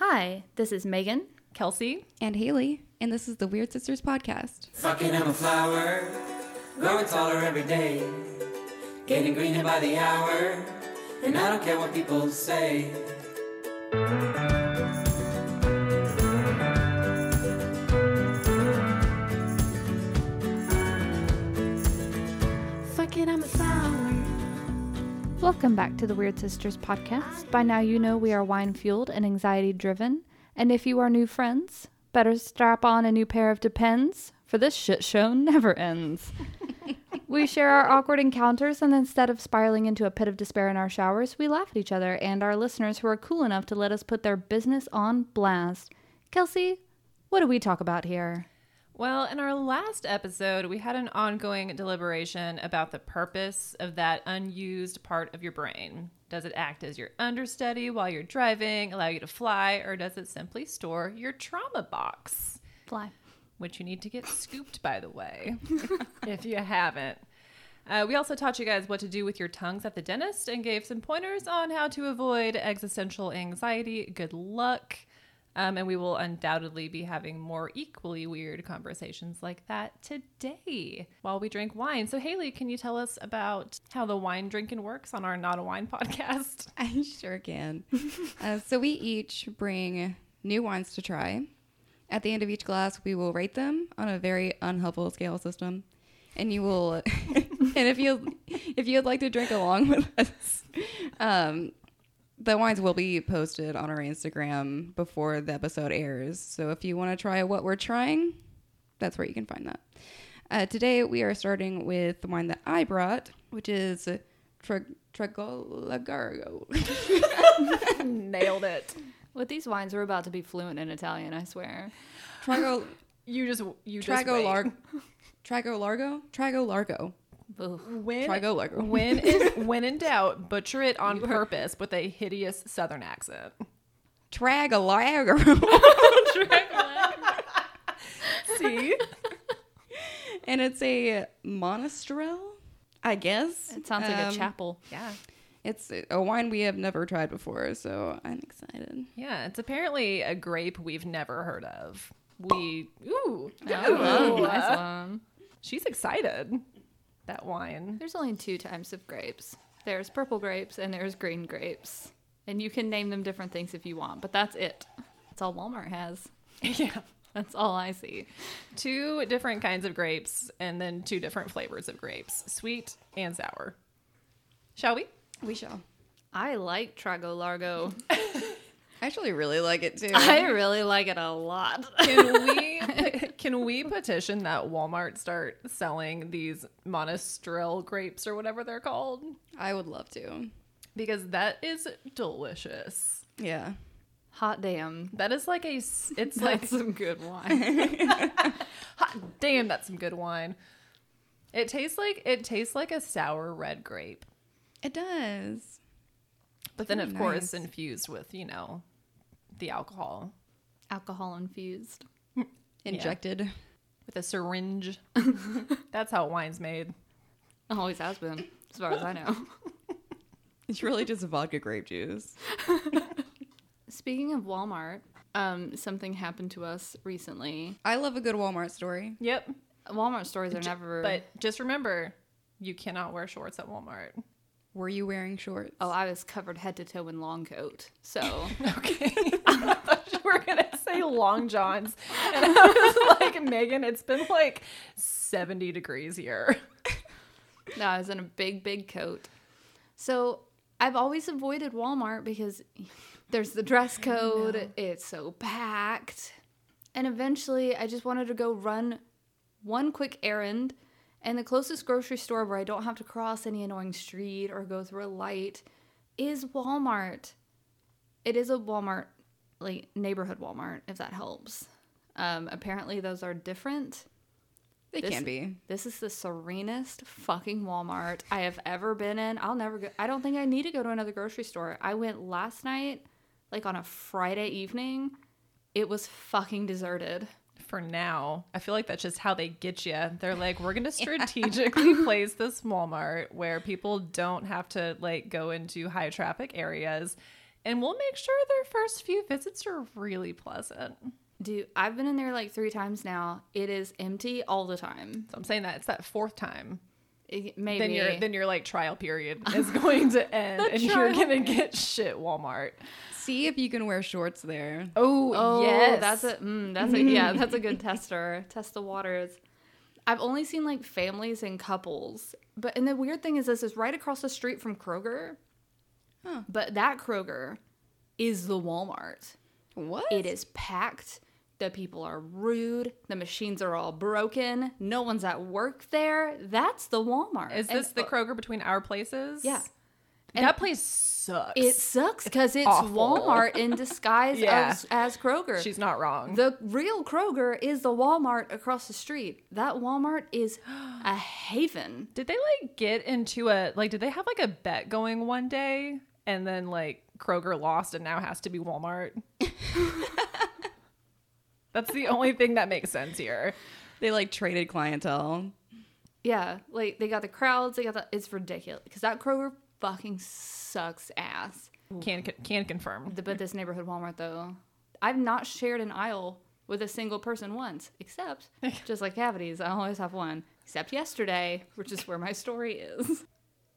Hi, this is Megan. Kelsey. and Haley, and this is the Weird Sisters podcast. Fucking I'm a flower, growing taller every day, getting greener by the hour, and I don't care what people say. Fucking I'm a flower. Welcome back to the Weird Sisters podcast. By now, you know we are wine fueled and anxiety driven. And if you are new friends, better strap on a new pair of Depends, for this shit show never ends. we share our awkward encounters, and instead of spiraling into a pit of despair in our showers, we laugh at each other and our listeners who are cool enough to let us put their business on blast. Kelsey, what do we talk about here? Well, in our last episode, we had an ongoing deliberation about the purpose of that unused part of your brain. Does it act as your understudy while you're driving, allow you to fly, or does it simply store your trauma box? Fly. Which you need to get scooped, by the way, if you haven't. Uh, we also taught you guys what to do with your tongues at the dentist and gave some pointers on how to avoid existential anxiety. Good luck. Um, and we will undoubtedly be having more equally weird conversations like that today while we drink wine. So, Haley, can you tell us about how the wine drinking works on our Not a Wine podcast? I sure can. uh, so we each bring new wines to try. At the end of each glass, we will rate them on a very unhelpful scale system, and you will. and if you if you'd like to drink along with us, um, the wines will be posted on our Instagram before the episode airs. So if you want to try what we're trying, that's where you can find that. Uh, today we are starting with the wine that I brought, which is Tre- Tregolagargo. Nailed it. With these wines, we're about to be fluent in Italian, I swear. Trago You just, you just Trago wait. Largo. Trago Largo? Trago Largo. Ugh. When, Trago Largo. when, in, when in doubt, butcher it on purpose with a hideous southern accent. Drag a Largo. See? and it's a monastrell, I guess. It sounds like a Um, chapel. Yeah. It's a wine we have never tried before, so I'm excited. Yeah, it's apparently a grape we've never heard of. We ooh, Oh, ooh. nice one. she's excited. That wine. There's only two types of grapes. There's purple grapes and there's green grapes. And you can name them different things if you want, but that's it. That's all Walmart has. Yeah. That's all I see. Two different kinds of grapes and then two different flavors of grapes, sweet and sour. Shall we? We shall. I like Trago Largo. I actually really like it too. I really like it a lot. Can we can we petition that Walmart start selling these monastrell grapes or whatever they're called? I would love to. Because that is delicious. Yeah. Hot damn. That is like a s- it's like some good wine. Hot damn, that's some good wine. It tastes like it tastes like a sour red grape, It does. but then Very of course nice. infused with you know the alcohol Alcohol infused. Injected. with a syringe. that's how wine's made. Always has been, as far as I know. It's really just vodka grape juice. Speaking of Walmart, um, something happened to us recently. I love a good Walmart story. Yep, Walmart stories are never. but just remember, you cannot wear shorts at Walmart. Were you wearing shorts? oh, I was covered head to toe in long coat. So Okay, I thought you were gonna say long johns, and I was like, Megan, it's been like seventy degrees here. no, I was in a big, big coat. So I've always avoided Walmart because there's the dress code. It's so packed. And eventually, I just wanted to go run one quick errand. And the closest grocery store where I don't have to cross any annoying street or go through a light is Walmart. It is a Walmart, like neighborhood Walmart, if that helps. Um, apparently, those are different. they this- can be. This is the serenest fucking Walmart I have ever been in. I'll never go. I don't think I need to go to another grocery store. I went last night, like on a Friday evening. It was fucking deserted. for now. I feel like that's just how they get you. They're like, we're going to strategically place this Walmart where people don't have to like go into high traffic areas. And we'll make sure their first few visits are really pleasant. Dude, I've been in there like three times now. It is empty all the time. So I'm saying that it's that fourth time. It- maybe. Then your then your like trial period is going to end, and you're gonna get shit Walmart. See if you can wear shorts there. Oh, Oh, yes, that's a mm, that's a yeah, that's a good tester. Test the waters. I've only seen like families and couples, but and the weird thing is this is right across the street from Kroger. Huh. But that Kroger is the Walmart. What? It is packed. The people are rude. The machines are all broken. No one's at work there. That's the Walmart. Is And- this the uh, Kroger between our places? Yeah. that place sucks. It sucks because it's awful. Walmart in disguise Yeah. as, as Kroger. She's not wrong. The real Kroger is the Walmart across the street. That Walmart is a haven. Did they like get into a like? Did they have like a bet going one day, and then like Kroger lost, and now has to be Walmart? That's the only thing that makes sense here. They like traded clientele. Yeah, like they got the crowds. They got the. It's ridiculous because that Kroger fucking sucks ass. Can can confirm. The- But this neighborhood Walmart though, I've not shared an aisle with a single person once, except just like cavities, I always have one. Except yesterday, which is where my story is.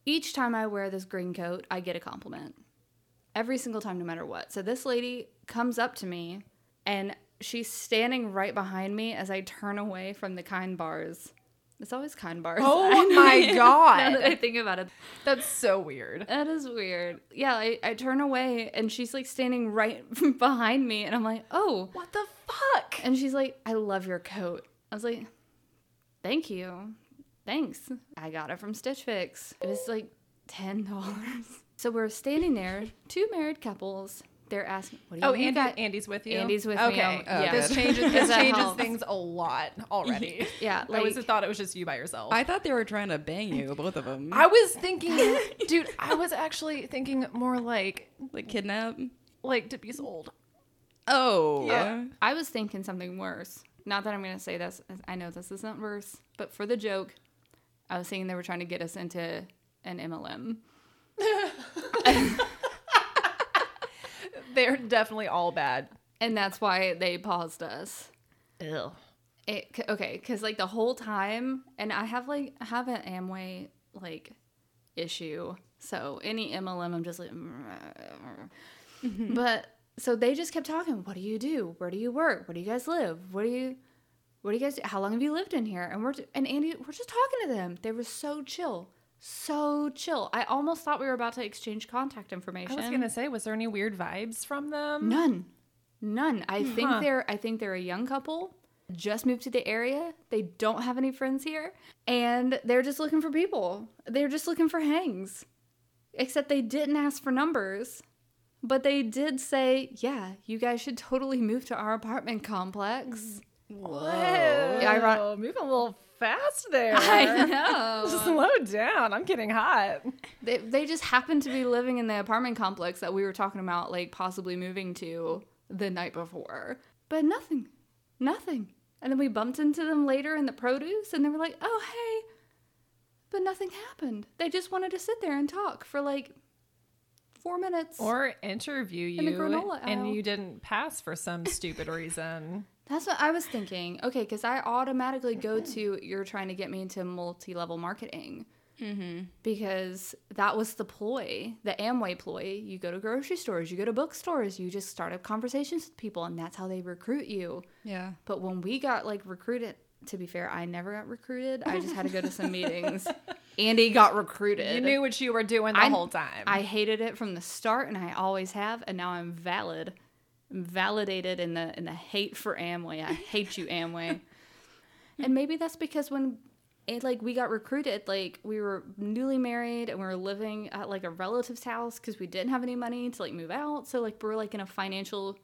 Each time I wear this green coat, I get a compliment. Every single time, no matter what. So this lady comes up to me and she's standing right behind me as I turn away from the kind bars. It's always kind bars. Oh my now that I god, think about it. that's so weird. That is weird. Yeah, I, I turn away and she's like standing right behind me and I'm like, oh. What the fuck? And she's like, I love your coat. I was like, thank you. Thanks. I got it from Stitch Fix. It was like $10. So we're standing there, two married couples. They're asking, what do you Oh, you Andy, got? Andy's with you. Andy's with me. okay. Oh, yeah. This changes this changes things a lot already. Yeah, I always like- thought it was just you by yourself. I thought they were trying to bang you, both of them. I was thinking, dude. I was actually thinking more like like kidnap. like to be sold. Oh. Yeah. I was thinking something worse. Not that I'm going to say this. I know this isn't worse, but for the joke, I was thinking they were trying to get us into an MLM. They're definitely all bad. And that's why they paused us. Ew. It, okay, because like the whole time, and I have like I have an Amway like issue. So any MLM, I'm just like, mm-hmm. but so they just kept talking. What do you do? Where do you work? Where do you guys live? What do you, what do you guys? Do? How long have you lived in here? And we're and Andy, we're just talking to them. They were so chill, so chill. I almost thought we were about to exchange contact information. I was gonna say, was there any weird vibes from them? None. None. I hmm, think Huh. they're I think they're a young couple, just moved to the area. They don't have any friends here, and they're just looking for people. They're just looking for hangs. Except they didn't ask for numbers. But they did say, "Yeah, you guys should totally move to our apartment complex." Mm-hmm. Whoa. Ro- moving a little fast there. I know. Slow down. I'm getting hot. they, they just happened to be living in the apartment complex that we were talking about, like possibly moving to the night before. But nothing, nothing. And then we bumped into them later in the produce, and they were like, "Oh, hey," but nothing happened. They just wanted to sit there and talk for like four minutes. Or interview In you, granola and you didn't pass for some stupid reason. That's what I was thinking. Okay, because I automatically go to you're trying to get me into multi-level marketing. Mm-hmm. Because that was the ploy, the Amway ploy. You go to grocery stores, you go to bookstores, you just start up conversations with people, and that's how they recruit you. Yeah. But when we got like recruited, to be fair, I never got recruited. I just had to go to some meetings. Andy got recruited. You knew what you were doing the I- whole time. I hated it from the start, and I always have, and now I'm valid, validated in the in the hate for Amway. I hate you, Amway. and maybe that's because when it like we got recruited, like we were newly married and we were living at like a relative's house because we didn't have any money to like move out. So like we're like in a financial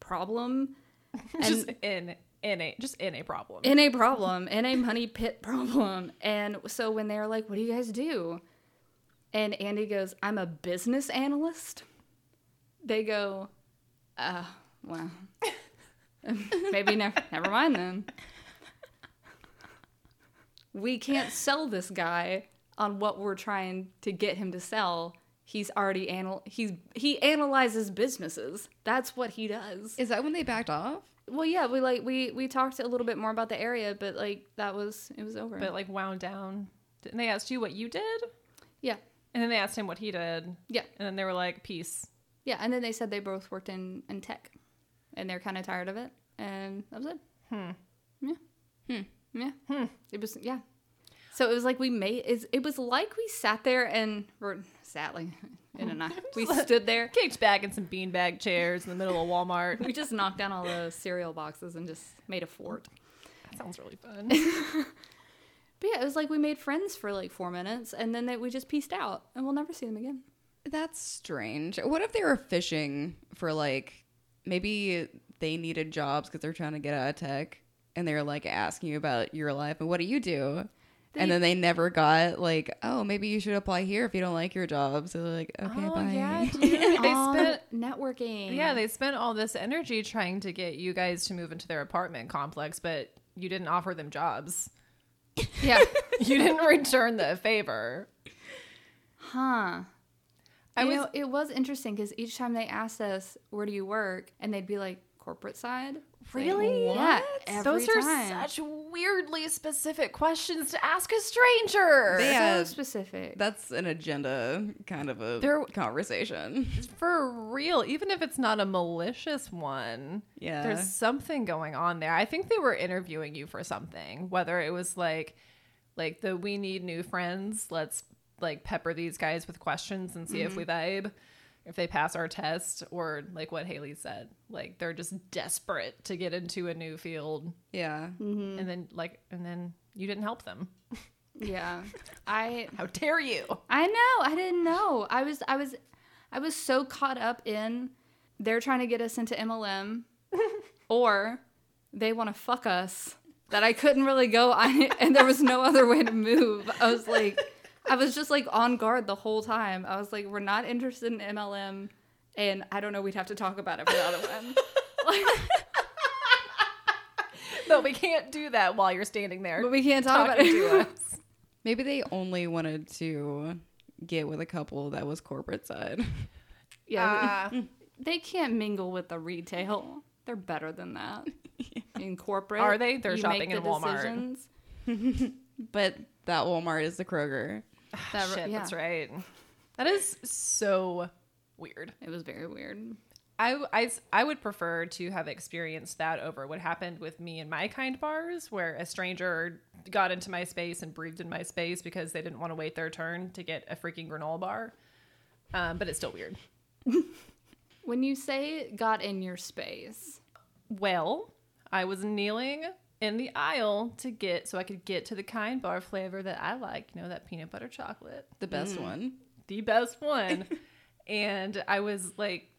problem. just in in a just in a problem. in a problem, in a money pit problem. And so when they're like, What do you guys do? And Andy goes, I'm a business analyst. They go, Uh, well, maybe never, never mind then. We can't sell this guy on what we're trying to get him to sell. he's already anal he's he analyzes businesses. That's what he does. Is that when they backed off? Well, yeah, we like we we talked a little bit more about the area, but like that was it was over. But like wound down. And they asked you what you did, yeah, and then they asked him what he did, yeah, and then they were like, "Peace." Yeah, and then they said they both worked in in tech, and they're kind of tired of it, and that was it. Hmm. Yeah. Hmm. Yeah. Hmm. It was yeah. So it was like we made it, it was like we sat there and or sat like in a night. We stood there. Kicked back in some beanbag chairs in the middle of Walmart. We just knocked down all the cereal boxes and just made a fort. That sounds really fun. But yeah, it was like we made friends for like four minutes and then they, we just pieced out and we'll never see them again. That's strange. What if they were fishing for like maybe they needed jobs because they're trying to get out of tech and they're like asking you about your life and what do you do? They- and then they never got like, oh, maybe you should apply here if you don't like your job. So they're like, okay, oh bye. yeah, dude. they spent networking. yeah they spent all this energy trying to get you guys to move into their apartment complex, but you didn't offer them jobs. Yeah. You didn't return the favor. Huh. I you was know, it was interesting because each time they asked us, "Where do you work?" and they'd be like, "Corporate side." It's like, Really? yeah. Every Those are time. such weirdly specific questions to ask a stranger. They so had- specific. That's an agenda kind of a There- conversation. For real, even if it's not a malicious one, Yeah. there's something going on there. I think they were interviewing you for something, whether it was like like the we need new friends, let's like pepper these guys with questions and see if we mm-hmm. vibe, if they pass our test, or like what Haley said, like they're just desperate to get into a new field, yeah. Mm-hmm. and then like and then you didn't help them. yeah. I How dare you? I know. I didn't know. I was I was I was so caught up in they're trying to get us into MLM or they want to fuck us that I couldn't really go on and there was no other way to move. I was like I was just like on guard the whole time. I was like we're not interested in MLM and I don't know we'd have to talk about it for the other one. Like, No, we can't do that while you're standing there but we can't talk about talking it. us. Maybe they only wanted to get with a couple that was corporate side. Yeah. Ah. they can't mingle with the retail. They're better than that. In corporate, Are they? They're you shopping make in Walmart. decisions. but that Walmart is the Kroger. That, Shit, yeah. that's right. That is so weird. It was very weird. I, I, I would prefer to have experienced that over what happened with me and my kind bars, where a stranger got into my space and breathed in my space because they didn't want to wait their turn to get a freaking granola bar. Um, but it's still weird. When you say got in your space, Well, I was kneeling in the aisle to get so I could get to the kind bar flavor that I like, you know, that peanut butter chocolate. The best mm. one. the best one. and I was like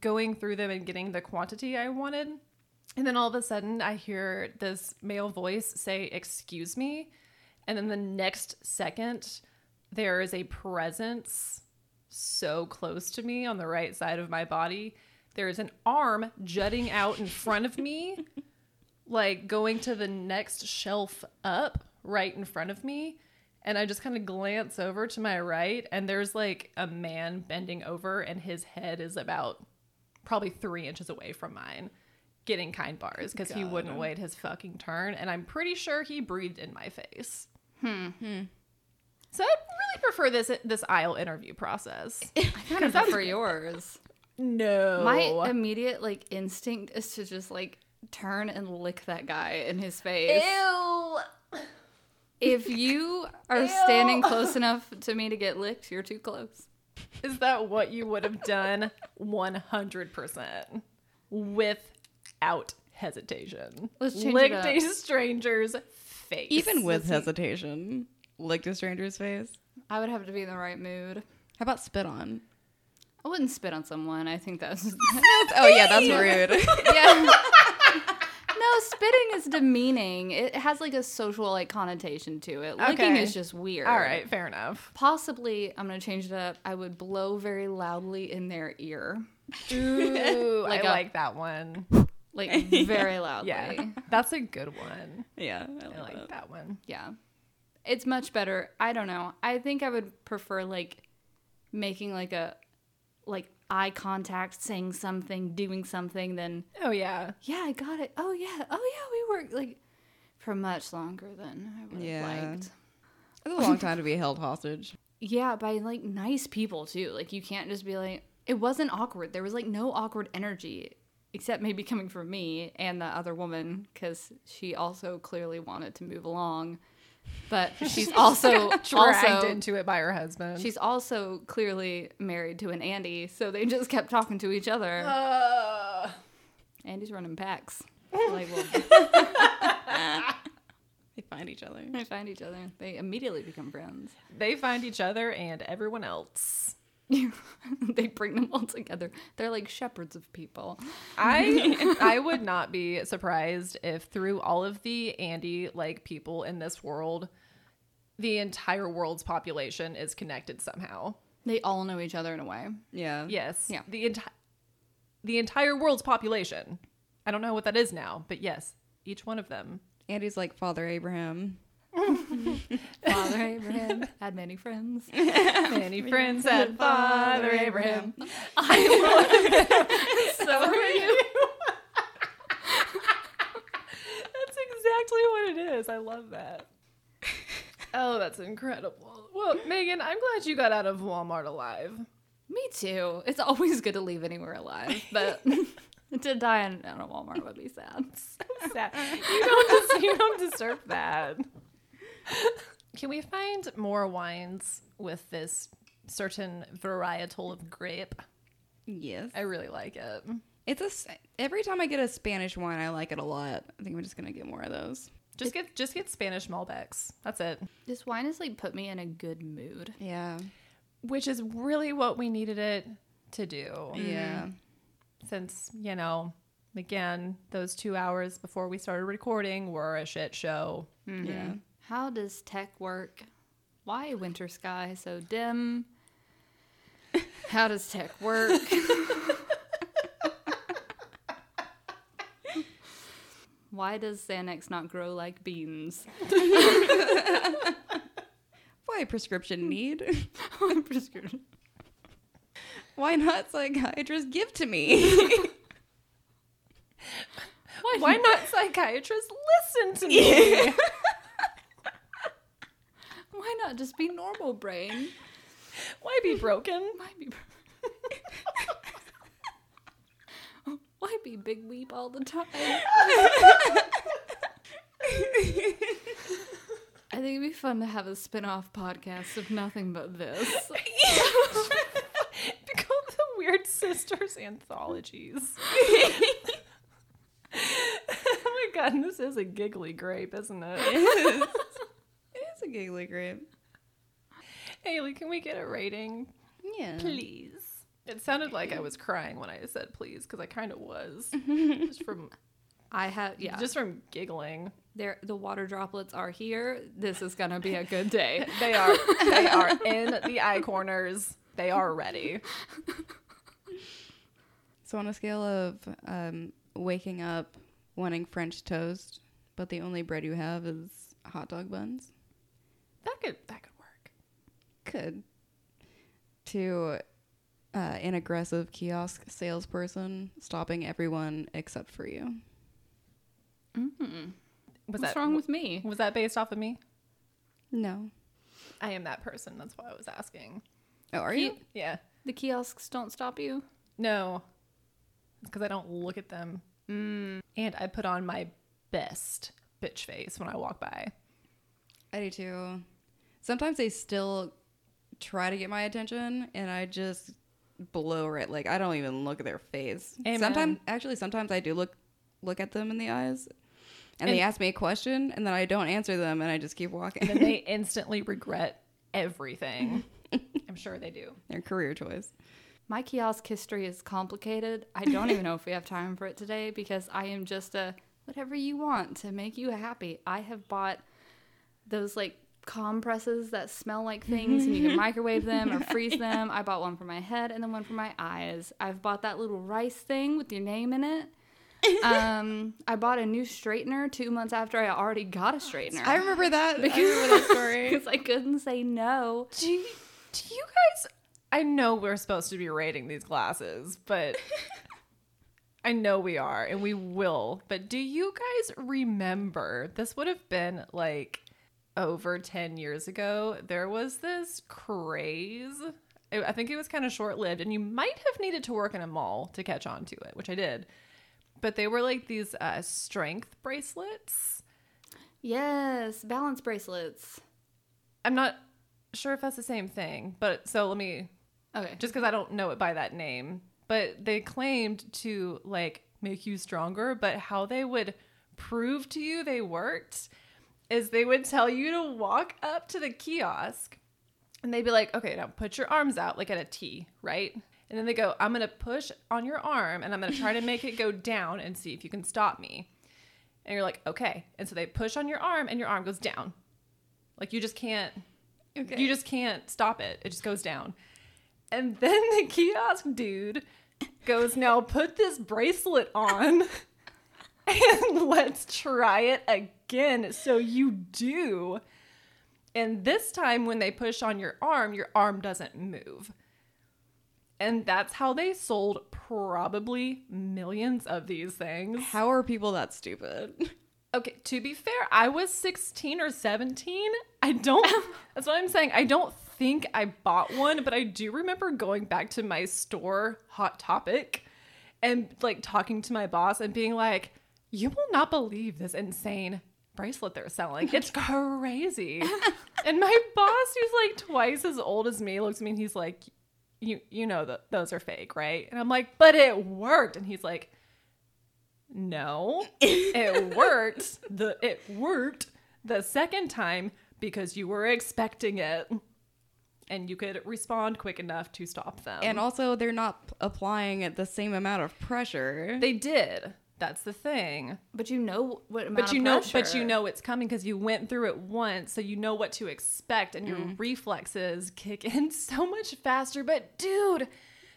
going through them and getting the quantity I wanted. And then all of a sudden, I hear this male voice say, Excuse me. And then the next second, there is a presence so close to me on the right side of my body. There is an arm jutting out in front of me, like going to the next shelf up right in front of me. And I just kind of glance over to my right, and there's like a man bending over, and his head is about probably three inches away from mine, getting kind bars because he wouldn't wait his fucking turn. And I'm pretty sure he breathed in my face. Hmm. So I'd really prefer this this aisle interview process. I kind of prefer yours. No. My immediate like instinct is to just like turn and lick that guy in his face. Ew. If you are standing close enough to me to get licked, you're too close. Is that what you would have done? 100%. Without hesitation. Let's change it Licked up. a stranger's face. Even with hesitation. Licked a stranger's face. I would have to be in the right mood. How about spit on? I wouldn't spit on someone. I think that's Oh yeah, that's rude. yeah. No, spitting is demeaning. It has like a social like connotation to it. Licking Okay. is just weird. All right, fair enough. Possibly, I'm gonna change it up. I would blow very loudly in their ear, Ooh, Like I a- like that one. like very loudly. Yeah, that's a good one. yeah, I, I like that. that one. Yeah. It's much better. I don't know. I think I would prefer like making like a like eye contact, saying something, doing something, then Oh yeah. yeah, I got it. Oh yeah, oh yeah, we worked like for much longer than I would have Yeah. liked. It's a long time to be held hostage. Yeah, by like nice people too. Like you can't just be like it wasn't awkward. There was like no awkward energy except maybe coming from me and the other woman cuz she also clearly wanted to move along. But she's also Dragged also into it by her husband. she's also clearly married to an Andy, so they just kept talking to each other. Uh, Andy's running packs. like They find each other. they find each other. They immediately become friends. they find each other and everyone else. they bring them all together. They're like shepherds of people. I I would not be surprised if through all of the Andy like people in this world, the entire world's population is connected somehow. They all know each other in a way. Yeah. Yes. Yeah. The entire the entire world's population. I don't know what that is now, but yes, each one of them. Andy's like Father Abraham. Father Abraham had many friends. Many friends had Father Abraham. I love So are you. That's exactly what it is. I love that. Oh, that's incredible. Well, Megan, I'm glad you got out of Walmart alive. Me too. It's always good to leave anywhere alive, but to die in, in a Walmart would be sad. Sad. You don't des- you don't deserve that. Can we find more wines with this certain varietal of grape? Yes. I really like it. It's a every time I get a Spanish wine, I like it a lot. I think I'm just gonna get more of those. Just get just get Spanish Malbecs. That's it. This wine has like put me in a good mood. Yeah. Which is really what we needed it to do. Yeah. Mm-hmm. Since, you know, again, those 2 hours before we started recording were a shit show. Mm-hmm. Yeah. How does tech work? Why winter sky so dim? How does tech work? Why does Xanax not grow like beans? Why prescription need? Prescription. Why not psychiatrist give to me? Why, Why not psychiatrist listen to me? Why not just be normal brain? Why be broken? Why be? Why be big weep all the time? I think it'd be fun to have a spin-off podcast of nothing but this. Become the Weird Sisters anthologies. oh my god, this is a giggly grape, isn't it? it is a giggly grape. Haley, can we get a rating, Yeah. please? It sounded like I was crying when I said please, because I kind of was, just from I have yeah. just from giggling. there the water droplets are here. This is gonna be a good day. They are they are in the eye corners. They are ready. So on a scale of um, waking up wanting French toast, but the only bread you have is hot dog buns, could that could work. could to uh, an aggressive kiosk salesperson stopping everyone except for you. Was What's that wrong with me? Was that based off of me? No. I am that person. That's why I was asking. Oh, are you? Yeah. The kiosks don't stop you. No. It's because I don't look at them. Mm. And I put on my best bitch face when I walk by. I do too. Sometimes they still try to get my attention, and I just blow right. Like I don't even look at their face. Amen. Sometimes, actually, sometimes I do look look at them in the eyes, and, they ask me a question, and then I don't answer them, and I just keep walking. And then they instantly regret everything. I'm sure they do. Their career choice. My kiosk history is complicated. I don't even know if we have time for it today because I am just a whatever you want to make you happy. I have bought those like compresses that smell like things and you can microwave them or freeze them. I bought one for my head and then one for my eyes. I've bought that little rice thing with your name in it. Um, I bought a new straightener two months after I already got a straightener I remember that. I remember that story. because I couldn't say no. Do you, do you guys I know we're supposed to be rating these glasses, but I know we are and we will. But do you guys remember? This would have been like over 10 years ago. There was this craze. I think it was kind of short lived, and you might have needed to work in a mall to catch on to it, which I did. But they were like these uh, strength bracelets. Yes, balance bracelets. I'm not sure if that's the same thing, but so let me Okay. just because I don't know it by that name. But they claimed to like make you stronger, but how they would prove to you they worked is they would tell you to walk up to the kiosk and they'd be like, okay, now put your arms out like at a T, right? And then they go, I'm gonna push on your arm and I'm gonna try to make it go down and see if you can stop me. And you're like, okay. And so they push on your arm and your arm goes down. Like you just can't Okay. you just can't stop it. It just goes down. And then the kiosk dude goes, Now put this bracelet on and let's try it again. So you do. And this time, when they push on your arm, your arm doesn't move. And that's how they sold probably millions of these things. How are people that stupid? Okay, to be fair, I was 16 or 17. I don't, that's what I'm saying. I don't think I bought one, but I do remember going back to my store, Hot Topic, and like talking to my boss and being like, you will not believe this insane bracelet they're selling. It's crazy. and my boss, who's like twice as old as me, looks at me and he's like, you, you know that those are fake, right? And I'm like, but it worked. And he's like, no, it worked. The it worked the second time because you were expecting it, and you could respond quick enough to stop them. and also, they're not applying the same amount of pressure. they did. That's the thing. But you know what But you know, but you know it's coming because you went through it once, so you know what to expect, and your mm. reflexes kick in so much faster. But dude,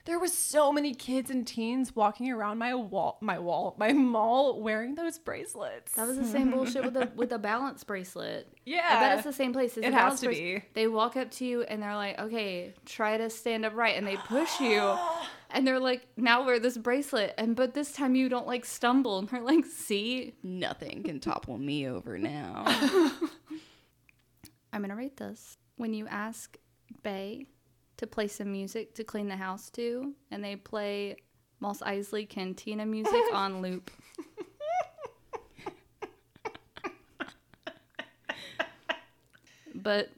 there was so many kids and teens walking around my wall, my wall, my mall wearing those bracelets. That was the same bullshit with the with the balance bracelet. Yeah. I bet it's the same place. It's It has to brace- be. They walk up to you and they're like, "Okay, try to stand upright," and they push you, and they're like, "Now wear this bracelet," and but this time you don't like stumble, and they're like, "See, Nothing can topple me over now. I'm gonna rate this. When you ask Bay to play some music to clean the house to, and they play Mos Eisley Cantina music on loop. but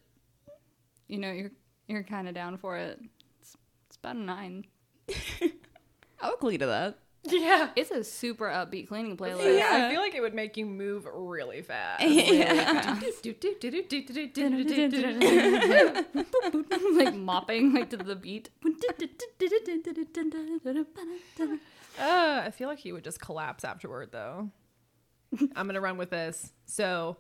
you know you're you're kind of down for it. It's, it's about a nine. I'll agree to that. yeah. It's a super upbeat cleaning playlist. Yeah, I feel like it would make you move really fast. like mopping like to the beat. Uh, I feel like he would just collapse afterward, though. I'm gonna run with this. So,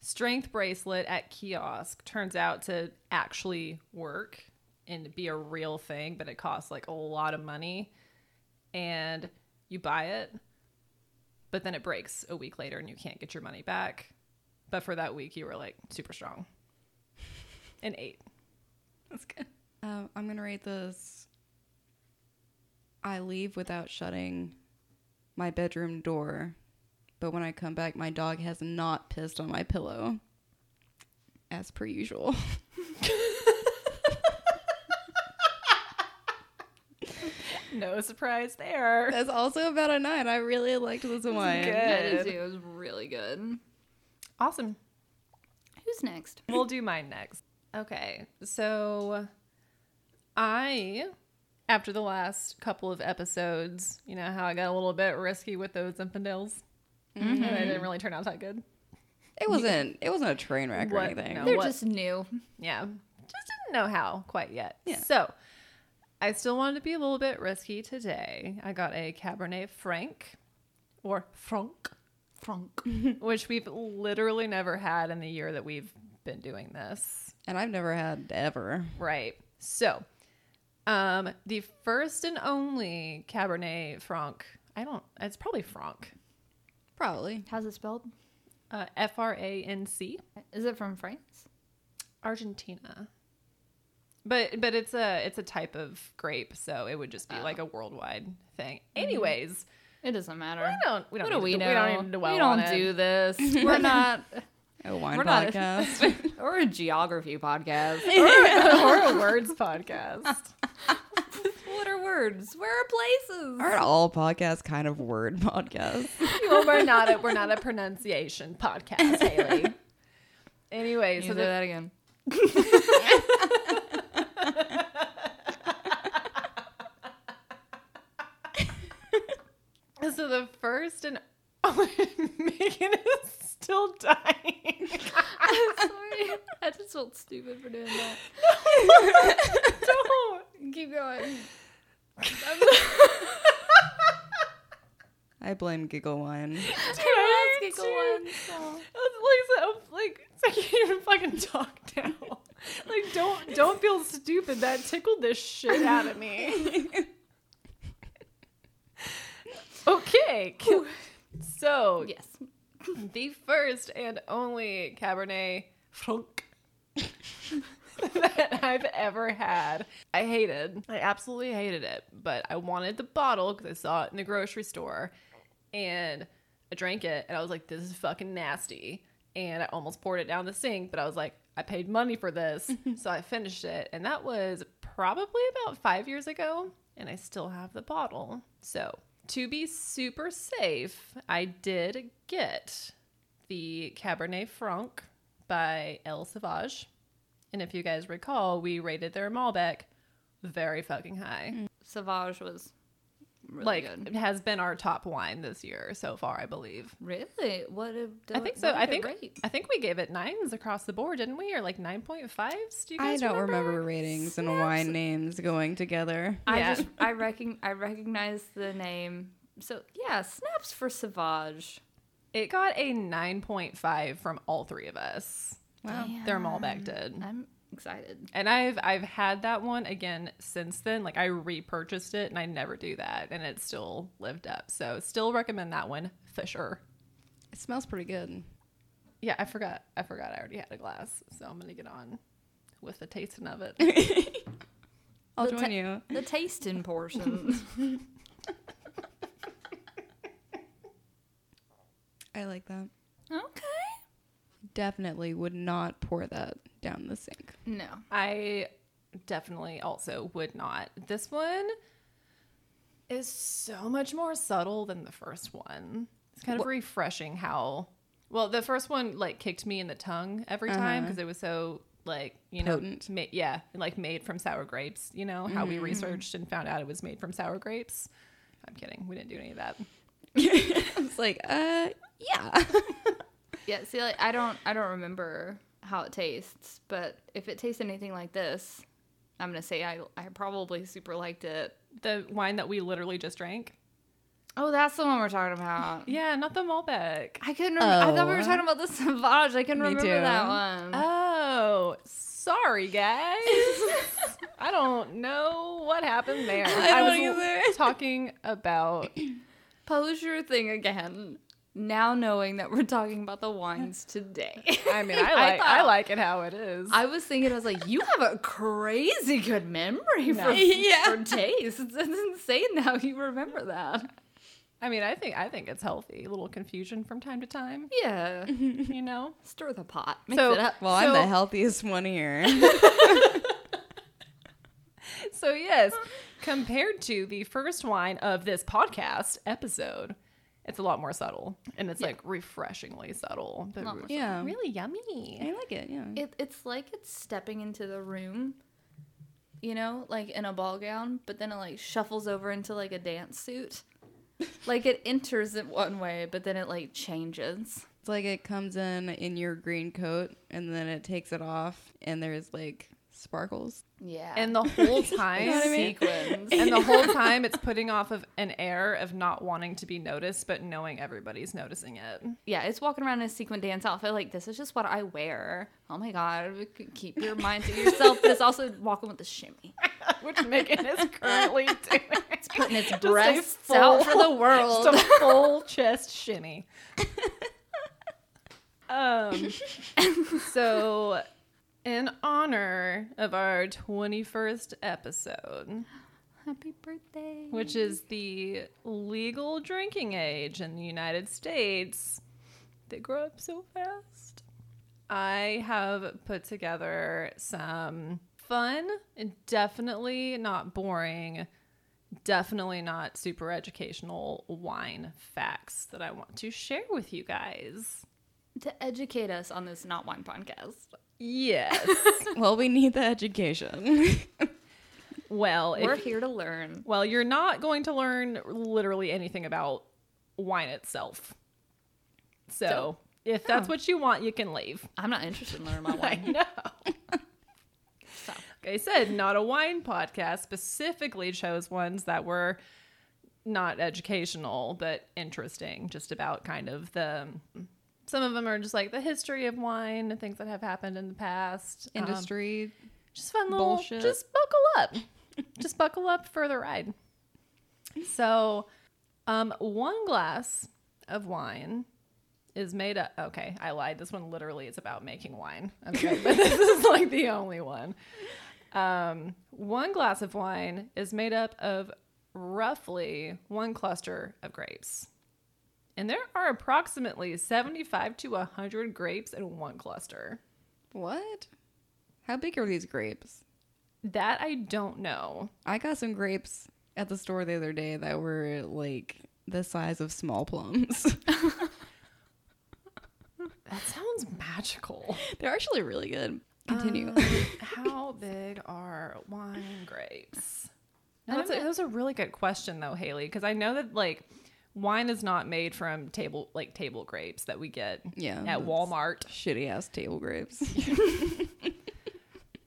strength bracelet at kiosk turns out to actually work and be a real thing, but it costs like a lot of money. And you buy it, but then it breaks a week later and you can't get your money back. But for that week, you were like super strong. An eight. That's good. Um, I'm gonna rate this. I leave without shutting my bedroom door, but when I come back, my dog has not pissed on my pillow, as per usual. No surprise there. That's also about a nine. I really liked this one. I did Good. too. It was really good. Awesome. Who's next? we'll do mine next. Okay. So I after the last couple of episodes, you know how I got a little bit risky with those Zinfandels? And it didn't really turn out that good. It wasn't. It wasn't a train wreck or What? anything. No. They're what- just new. Yeah. Just didn't know how quite yet. Yeah. So I still wanted to be a little bit risky today. I got a Cabernet Franc or Franc, Frank. which we've literally never had in the year that we've been doing this. And I've never had ever. Right. So, um, the first and only Cabernet Franc. I don't. It's probably Franc. Probably. How's it spelled? Uh, F R A N C. Is it from France? Argentina. But but it's a it's a type of grape, so it would just be oh. like a worldwide thing. Mm-hmm. Anyways, It doesn't matter. we don't we don't what do need we to, know? we don't need to dwell we don't it. do this. We're not. A wine We're not- podcast. We're a geography podcast. or a words podcast. what are words? Where are places? Aren't all podcasts kind of word podcasts? well, we're not a we're not a pronunciation podcast, Haley. Anyway, You so say the, that again. The first and Megan is still dying. I'm sorry. I just felt stupid for doing that. Don't. Keep going. I blame Giggle One. Wine. I Let's do. giggle one. I was like, so, like, I can't even fucking talk now. Like, don't don't feel stupid. That tickled the shit out of me. Okay, so Yes. the first and only Cabernet Franc that I've ever had. I hated. I absolutely hated it, but I wanted the bottle because I saw it in the grocery store, and I drank it, and I was like, "This is fucking nasty." And I almost poured it down the sink, but I was like, "I paid money for this," so I finished it, and that was probably about five years ago, and I still have the bottle. So to be super safe, I did get the Cabernet Franc by El Savaje. And if you guys recall, we rated their Malbec very fucking high. Mm. Sauvage was really like good. it has been our top wine this year so far, I believe. Really? What did I think so. I think I think we gave it nines across the board, didn't we? Or like nine point fives? Do you guys I don't remember, ratings and wine names going together. I Yeah. just I recogn I recognize the name. So yeah, snaps for Savaje. It got a nine point five from all three of us. Wow. Their Malbec did. I'm excited. And I've I've had that one again since then. Like I repurchased it and I never do that and it still lived up. So still recommend that one for sure. It smells pretty good. Yeah, I forgot. I forgot I already had a glass. So I'm gonna get on with the tasting of it. I'll The join ta- you. The tasting portion. I like that. okay. Definitely would not pour that down the sink. No. I definitely also would not. This one is so much more subtle than the first one. It's kind of refreshing how well the first one like kicked me in the tongue every time because it was so like you know Potent. ma- yeah like made from sour grapes you know how we researched and found out it was made from sour grapes i'm kidding we didn't do any of that It's like, uh, yeah. Yeah, see like I don't I don't remember how it tastes, but if it tastes anything like this, I'm gonna say I I probably super liked it. the wine that we literally just drank Oh, that's the one we're talking about. yeah not the malbec I couldn't remember. I thought we were Oh. talking about the Savaje. I couldn't Me remember too. that one. Oh, sorry, guys. I don't know what happened there. I was don't either. talking about. Pose your thing again. Now knowing that we're talking about the wines today. I mean, I like I, thought- like it how it is. I was thinking, I was like, you have a crazy good memory for, Yeah. for taste. It's insane how you remember that. I mean, I think I think it's healthy. A little confusion from time to time, Yeah. you know. Stir the pot. Mix So- it up. Well, I'm the healthiest one here. So yes, compared to the first wine of this podcast episode, it's a lot more subtle and it's like refreshingly subtle, but Lot more re- Yeah. really yummy. I like it, yeah. It, it's like it's stepping into the room, you know, like in a ball gown, but then it like shuffles over into like a dance suit. like it enters it one way, but then it like changes. It's like it comes in in your green coat and then it takes it off and there's like sparkles. Yeah. And the whole time, what I mean? sequins. and the whole time it's putting off of an air of not wanting to be noticed but knowing everybody's noticing it yeah, it's walking around in a sequin dance outfit. Like this is just what I wear. Oh my god, keep your mind to yourself. But it's also walking with the shimmy. which megan is currently doing It's putting its Just a breasts full- out for the world. just a full chest shimmy um so in honor of our 21st episode, Happy birthday. which is the legal drinking age in the United States. They grow up so fast. I have put together some fun and definitely not boring, definitely not super educational wine facts that I want to share with you guys. to educate us on this not wine podcast. Yes. well, we need the education. well, We're if, here to learn. well, you're not going to learn literally anything about wine itself. So, So- if that's what you want, you can leave. I'm not interested in learning about I wine. know. So, Like I said, not a wine podcast. Specifically chose ones that were not educational but interesting, just about kind of the. Some of them are just like the history of wine and things that have happened in the past. Um, Industry. just fun little. bullshit. Just buckle up. just buckle up for the ride. So, um, one glass of wine is made up. Okay, I lied. This one literally is about making wine. Okay, but this is like the only one. Um, one glass of wine is made up of roughly one cluster of grapes. And there are approximately 75 to 100 grapes in one cluster. what? How big are these grapes? That I don't know. I got some grapes at the store the other day that were like the size of small plums. That sounds magical. They're actually really good. Continue. Um, how big are wine grapes? I That's a, know. that's a really good question though, Haley, because I know that like wine is not made from table like table grapes that we get Yeah, at Walmart. Shitty ass table grapes.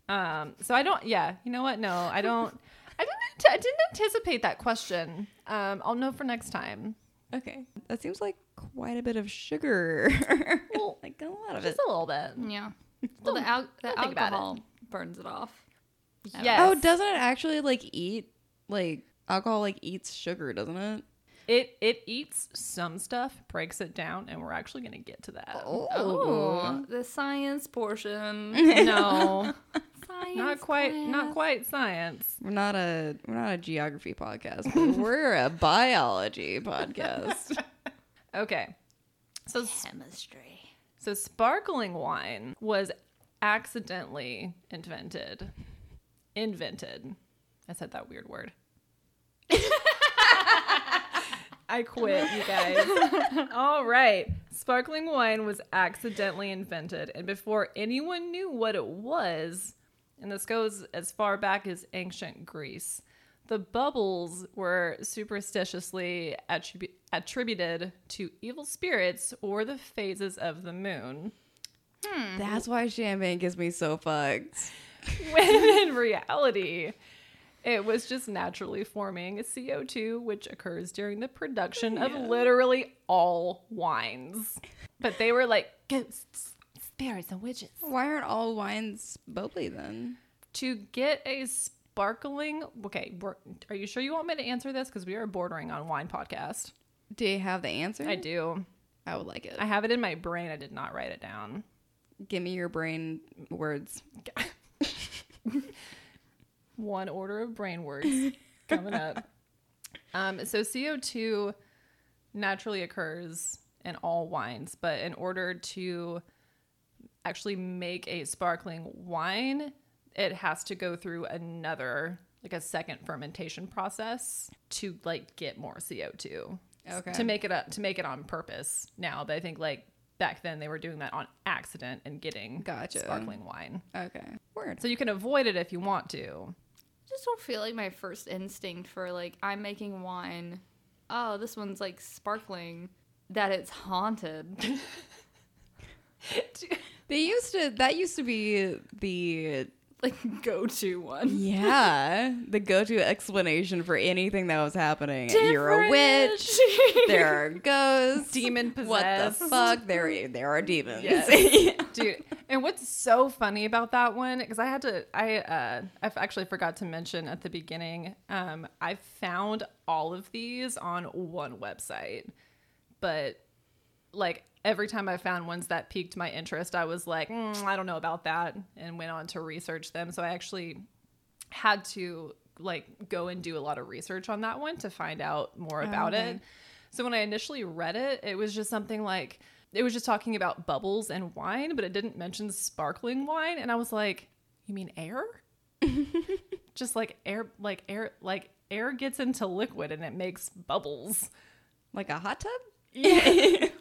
Um, so I don't. Yeah, you know what? No, I don't. I didn't. I didn't anticipate that question. Um, I'll know for next time. okay. That seems like quite a bit of sugar. Well, like a lot of it. Just a little bit. yeah. Well, the, al- the don't think about it. alcohol burns it off. Yes. Oh, doesn't it actually like eat like alcohol like eats sugar, doesn't it? It it eats some stuff, breaks it down, and we're actually gonna get to that. Oh, oh. the science portion. No, science not quite. Not quite science. We're not a we're not a geography podcast, we're a biology podcast. Okay. So Chemistry. so sparkling wine was accidentally invented. Invented. I said that weird word. I quit, you guys. All right. Sparkling wine was accidentally invented, and before anyone knew what it was, and this goes as far back as ancient Greece, the bubbles were superstitiously attribu- attributed to evil spirits or the phases of the moon. Hmm. That's why champagne gets me so fucked. when in reality, it was just naturally forming CO2, which occurs during the production of literally all wines. But they were like ghosts, spirits, and witches. Why aren't all wines bubbly then? To get a sparkling, okay, are you sure you want me to answer this? Because we are bordering on wine podcast. Do you have the answer? I do. I would like it. I have it in my brain. I did not write it down. Give me your brain words. one order of brain words coming up. Um, so CO2 naturally occurs in all wines, but in order to actually make a sparkling wine, it has to go through another like a second fermentation process to like get more CO2. Okay. To make it up to make it on purpose now, but I think like back then they were doing that on accident and getting Gotcha. sparkling wine. Okay. Word. So you can avoid it if you want to. Just don't feel like my first instinct for like I'm making wine. Oh, this one's like sparkling. That it's haunted. They used to that used to be the like go to one. yeah, the go-to explanation for anything that was happening. You're a witch. there are ghosts. Demon possessed. What the fuck? There there are demons. Yes. Dude, and what's so funny about that one because I had to I uh I actually forgot to mention at the beginning um I found all of these on one website but like every time I found ones that piqued my interest, I was like, "Mm, I don't know about that, and went on to research them. So I actually had to like go and do a lot of research on that one to find out more about okay. it. So when I initially read it, it was just something like it was just talking about bubbles and wine, but it didn't mention sparkling wine, and I was like, "You mean air?" just like air, like air, like air gets into liquid and it makes bubbles. Like a hot tub? Yeah.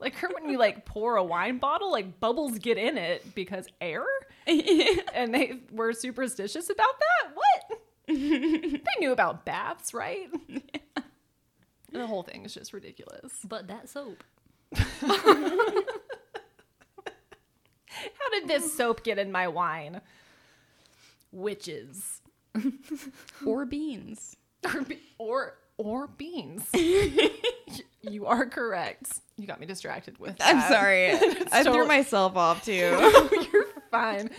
like her when you like pour a wine bottle, like bubbles get in it because air. and they were superstitious about that. What? they knew about baths, right? the whole thing is just ridiculous. But that soap. How did this soap get in my wine? Witches. Or beans? Or be- or, or beans. you are correct. You got me distracted with that. I'm sorry. I threw myself off too. You're fine.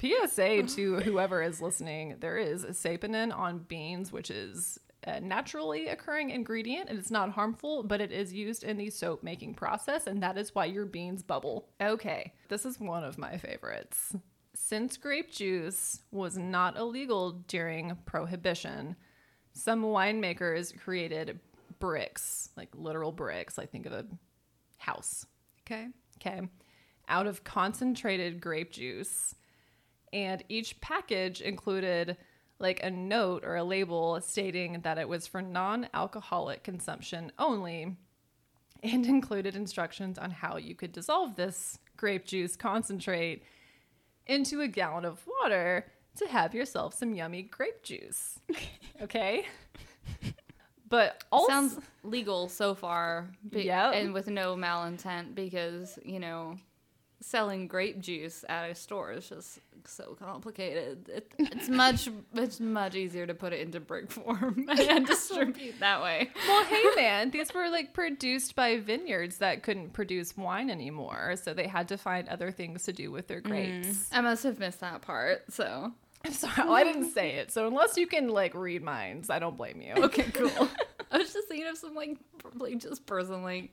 PSA to whoever is listening, there is saponin on beans, which is a naturally occurring ingredient and it's not harmful, but it is used in the soap making process, and that is why your beans bubble. Okay, this is one of my favorites. Since grape juice was not illegal during Prohibition, some winemakers created bricks, like literal bricks, like think of a house okay. okay, out of concentrated grape juice. And each package included like a note or a label stating that it was for non alcoholic consumption only and included instructions on how you could dissolve this grape juice concentrate into a gallon of water to have yourself some yummy grape juice. Okay? But also Sounds legal so far. Be- Yep. And with no malintent because, you know, selling grape juice at a store is just so complicated. It, it's much it's much easier to put it into brick form and distribute that way. Well, hey man, these were like produced by vineyards that couldn't produce wine anymore, so they had to find other things to do with their mm-hmm. grapes. I must have missed that part. So I'm sorry, well, I didn't say it. So unless you can like read minds, I don't blame you. okay, cool. I was just thinking of some like probably just person like,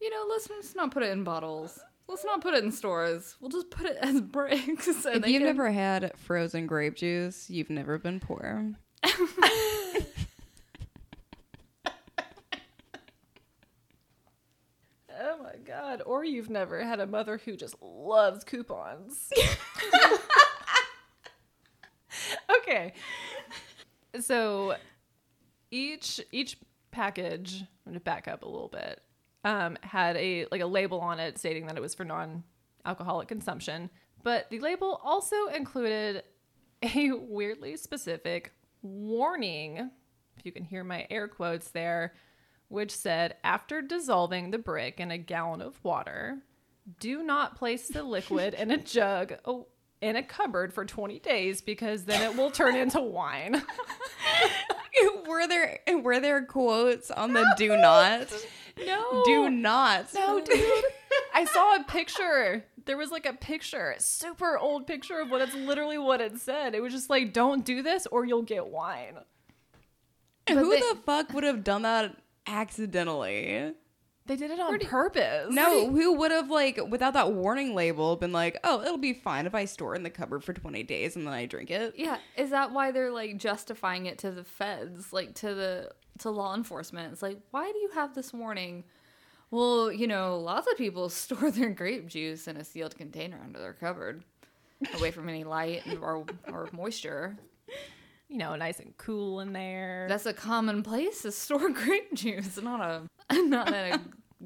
you know, let's just not put it in bottles. Let's not put it in stores. We'll just put it as bricks. And If you've can- never had frozen grape juice, you've never been poor. Oh my god! Or you've never had a mother who just loves coupons. Okay. So each each package, I'm gonna back up a little bit, um, had a like a label on it stating that it was for non-alcoholic consumption. But the label also included a weirdly specific warning, if you can hear my air quotes there, which said after dissolving the brick in a gallon of water, do not place the liquid in a jug oh, in a cupboard for 20 days because then it will turn into wine. were there were there quotes on the do not? No. Do not. No, dude. I saw a picture. There was like a picture, a super old picture of what it's literally what it said. It was just like, don't do this or you'll get wine. Who they- the fuck would have done that accidentally? They did it on purpose. No, who would have like without that warning label been like, "Oh, it'll be fine if I store it in the cupboard for 20 days and then I drink it." Yeah, is that why they're like justifying it to the feds, like to the to law enforcement? It's like, why do you have this warning? Well, you know, lots of people store their grape juice in a sealed container under their cupboard, away from any light or or moisture. you know, nice and cool in there. That's a common place to store grape juice, not a not in a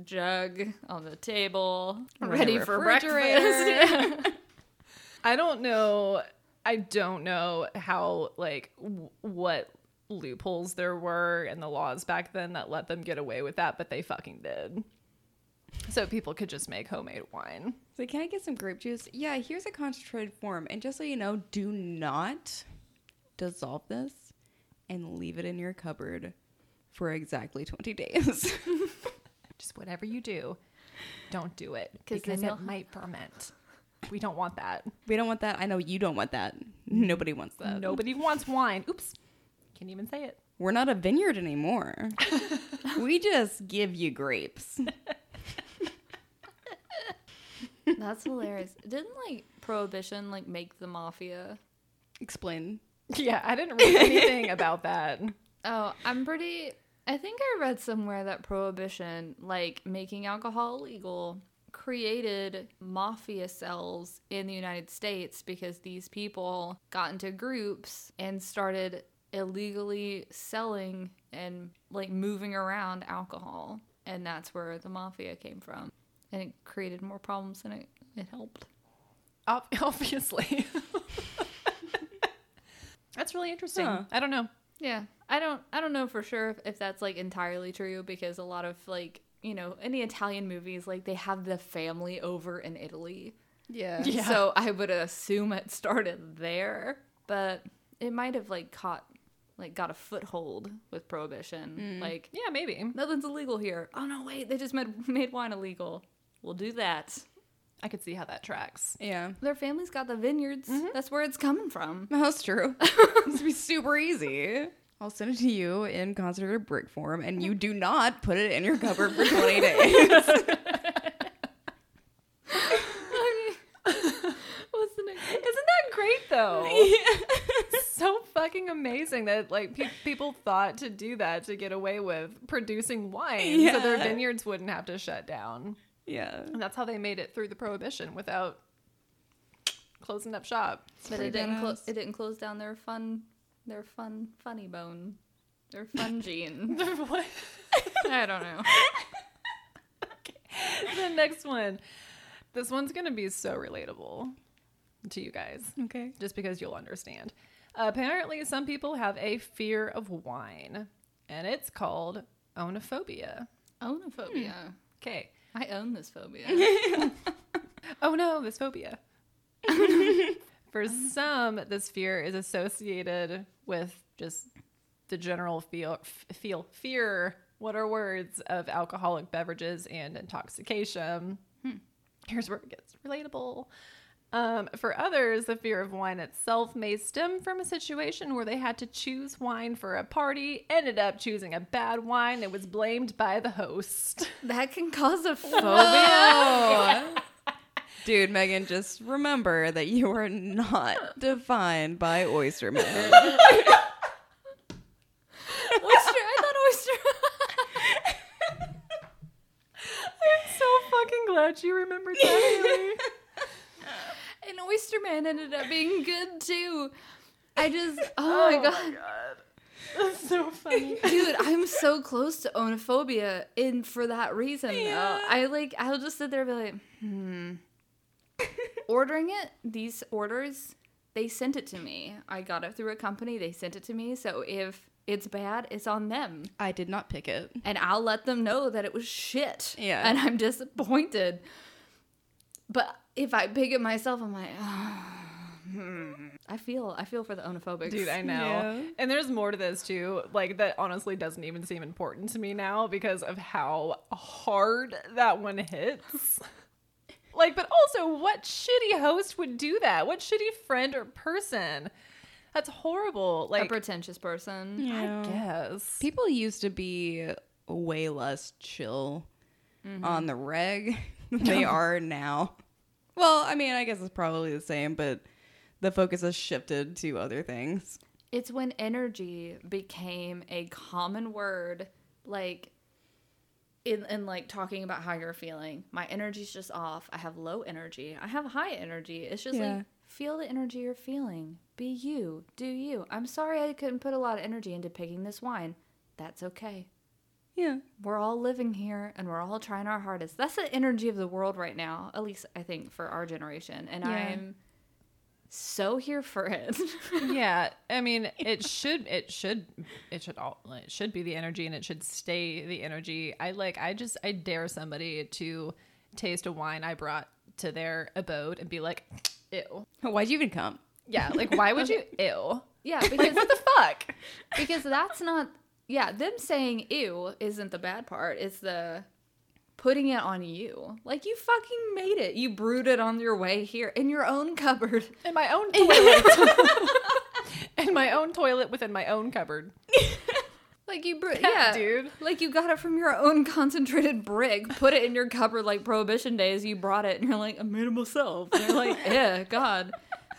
jug on the table, Or in a ready for breakfast. I don't know. I don't know how like w- what loopholes there were in the laws back then that let them get away with that, but they fucking did. So people could just make homemade wine. So can I get some grape juice? Yeah, here's a concentrated form. And just so you know, do not dissolve this and leave it in your cupboard for exactly 20 days. Just whatever you do, don't do it because it might ferment. We don't want that. we don't want that. I know you don't want that. Nobody wants that. Nobody wants wine. Oops. Can't even say it. We're not a vineyard anymore. we just give you grapes. That's hilarious. Didn't like prohibition like make the mafia? Explain. Yeah, I didn't read anything about that. Oh, I'm pretty. I think I read somewhere that prohibition, like making alcohol illegal, created mafia cells in the United States because these people got into groups and started illegally selling and like moving around alcohol. And that's where the mafia came from. And it created more problems than it, it helped. Ob- Obviously. That's really interesting. Huh. I don't know. Yeah, I don't I don't know for sure if, if that's like entirely true because a lot of like you know any Italian movies like they have the family over in Italy, Yeah. Yeah. so I would assume it started there, but it might have like caught like got a foothold with prohibition. Mm. Like Yeah, maybe. nothing's illegal here. Oh no, wait, they just made made wine illegal. We'll do that. I could see how that tracks. Yeah. Their family's got the vineyards. Mm-hmm. That's where it's coming from. That's true. would be super easy. I'll send it to you in concentrated brick form, and you do not put it in your cupboard for 20 days. What's the next? Isn't that great though? so fucking amazing that like pe- people thought to do that to get away with producing wine so their vineyards wouldn't have to shut down. Yeah. And that's how they made it through the prohibition without closing up shop. But it didn't close. It didn't close down their fun, their fun funny bone, their fun gene. what? I don't know. the next one. This one's going to be so relatable to you guys. Okay. just because you'll understand. apparently, some people have a fear of wine, and it's called onophobia. Onophobia. Hmm. Okay. I own this phobia. Oh no, this phobia. For some, this fear is associated with just the general feel, f- feel fear. What are words of alcoholic beverages and intoxication? Hmm. Here's where it gets relatable. Um, for others, the fear of wine itself may stem from a situation where they had to choose wine for a party, ended up choosing a bad wine that was blamed by the host. that can cause a phobia. Dude, Megan, just remember that you are not defined by oyster men. oyster. I thought oyster. I'm so fucking glad you remembered that. Haley. And oyster man ended up being good too. I just. Oh, my god. That's so funny. Dude, I'm so close to onophobia, and for that reason, though, I like I'll just sit there and be like, hmm. Ordering it, these orders, they sent it to me. I got it through a company. They sent it to me. So if it's bad, it's on them, I did not pick it. and I'll let them know that it was shit. Yeah. and I'm disappointed. But if I pick it myself, I'm like, hmm. I feel I feel for the onophobics. Dude, I know. Yeah. And there's more to this too. Like that honestly doesn't even seem important to me now because of how hard that one hits. like, but also what shitty host would do that? What shitty friend or person? That's horrible. Like a Like pretentious person. I guess. People used to be way less chill mm-hmm. on the reg than they are now. Well, I mean, I guess it's probably the same, but the focus has shifted to other things. It's when energy became a common word, like in, in like talking about how you're feeling. My energy's just off. I have low energy. I have high energy. It's just Yeah. like feel the energy you're feeling. Be you. Do you. I'm sorry I couldn't put a lot of energy into picking this wine. That's okay. Yeah. We're all living here and we're all trying our hardest. That's the energy of the world right now, at least I think for our generation. And Yeah. I'm so here for it. yeah i mean it should it should it should all it should be the energy and it should stay the energy i like i just i dare somebody to taste a wine i brought to their abode and be like ew Why'd you even come? yeah like why would you ew yeah, like because what the fuck because that's not yeah them saying ew isn't the bad part it's the putting it on you like you fucking made it you brewed it on your way here in your own cupboard in my own toilet in my own toilet within my own cupboard Like you, br- yeah, dude. Like you got it from your own concentrated brick, put it in your cupboard like Prohibition days. You brought it, and you're like, I made it myself. And you're like, yeah, God.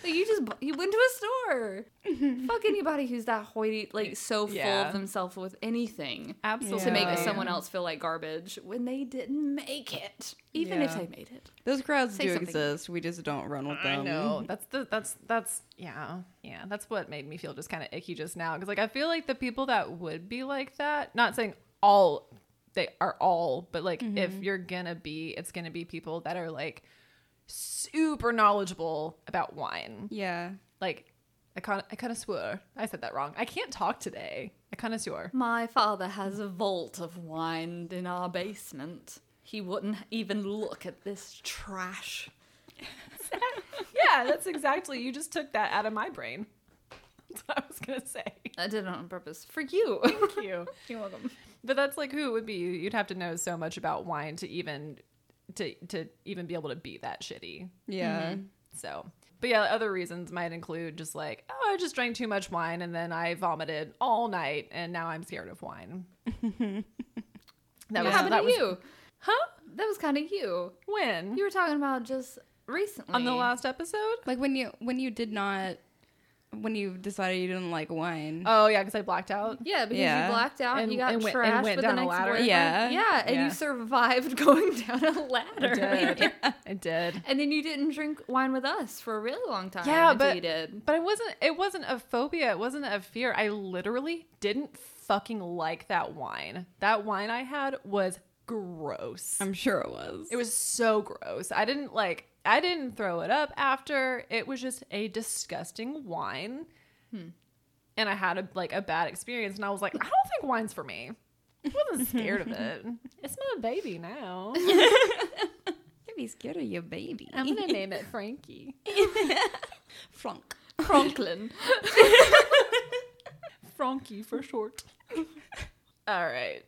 Like you just bu- you went to a store. Fuck anybody who's that hoity, like so full Yeah. of themselves with anything Absolutely. to make someone else feel like garbage when they didn't make it, even if they made it. Those crowds Say do something. exist. We just don't run with them. I know. That's the that's that's yeah yeah. That's what made me feel just kind of icky just now because like I feel like the people that would be like that. Not saying all they are all, but like if mm-hmm. you're gonna be, it's gonna be people that are like super knowledgeable about wine. Yeah. Like I kind I kind of swore I said that wrong. I can't talk today. I kind of swore. My father has a vault of wine in our basement. He wouldn't even look at this trash. yeah, that's exactly. You just took that out of my brain. That's what I was gonna say. I did it on purpose for you. Thank you. You're welcome. But that's like who it would be. You'd have to know so much about wine to even to to even be able to be that shitty. Yeah. Mm-hmm. So, but yeah, other reasons might include just like, oh, I just drank too much wine and then I vomited all night and now I'm scared of wine. that What was happened that to was you? huh? That was kind of you. When You were talking about just recently on the last episode? Like when you when you did not when you decided you didn't like wine. Oh yeah, because I blacked out. Yeah, because Yeah. you blacked out and, And- you got and went- and trashed went for the down a ladder. boyfriend. Yeah. yeah, and Yeah. you survived going down a ladder. I did. I did. And then you didn't drink wine with us for a really long time. Yeah, until but you did. But it wasn't. It wasn't a phobia. It wasn't a fear. I literally didn't fucking like that wine. That wine I had was gross. I'm sure it was. It was so gross. I didn't like. I didn't throw it up after. It was just a disgusting wine. Hmm. And I had a like a bad experience, and I was like, I don't think wine's for me. I wasn't scared of it. It's my baby now. I'd be scared of your baby. I'm gonna name it Frankie. Flunk. Franklin. Frankie for short. All right.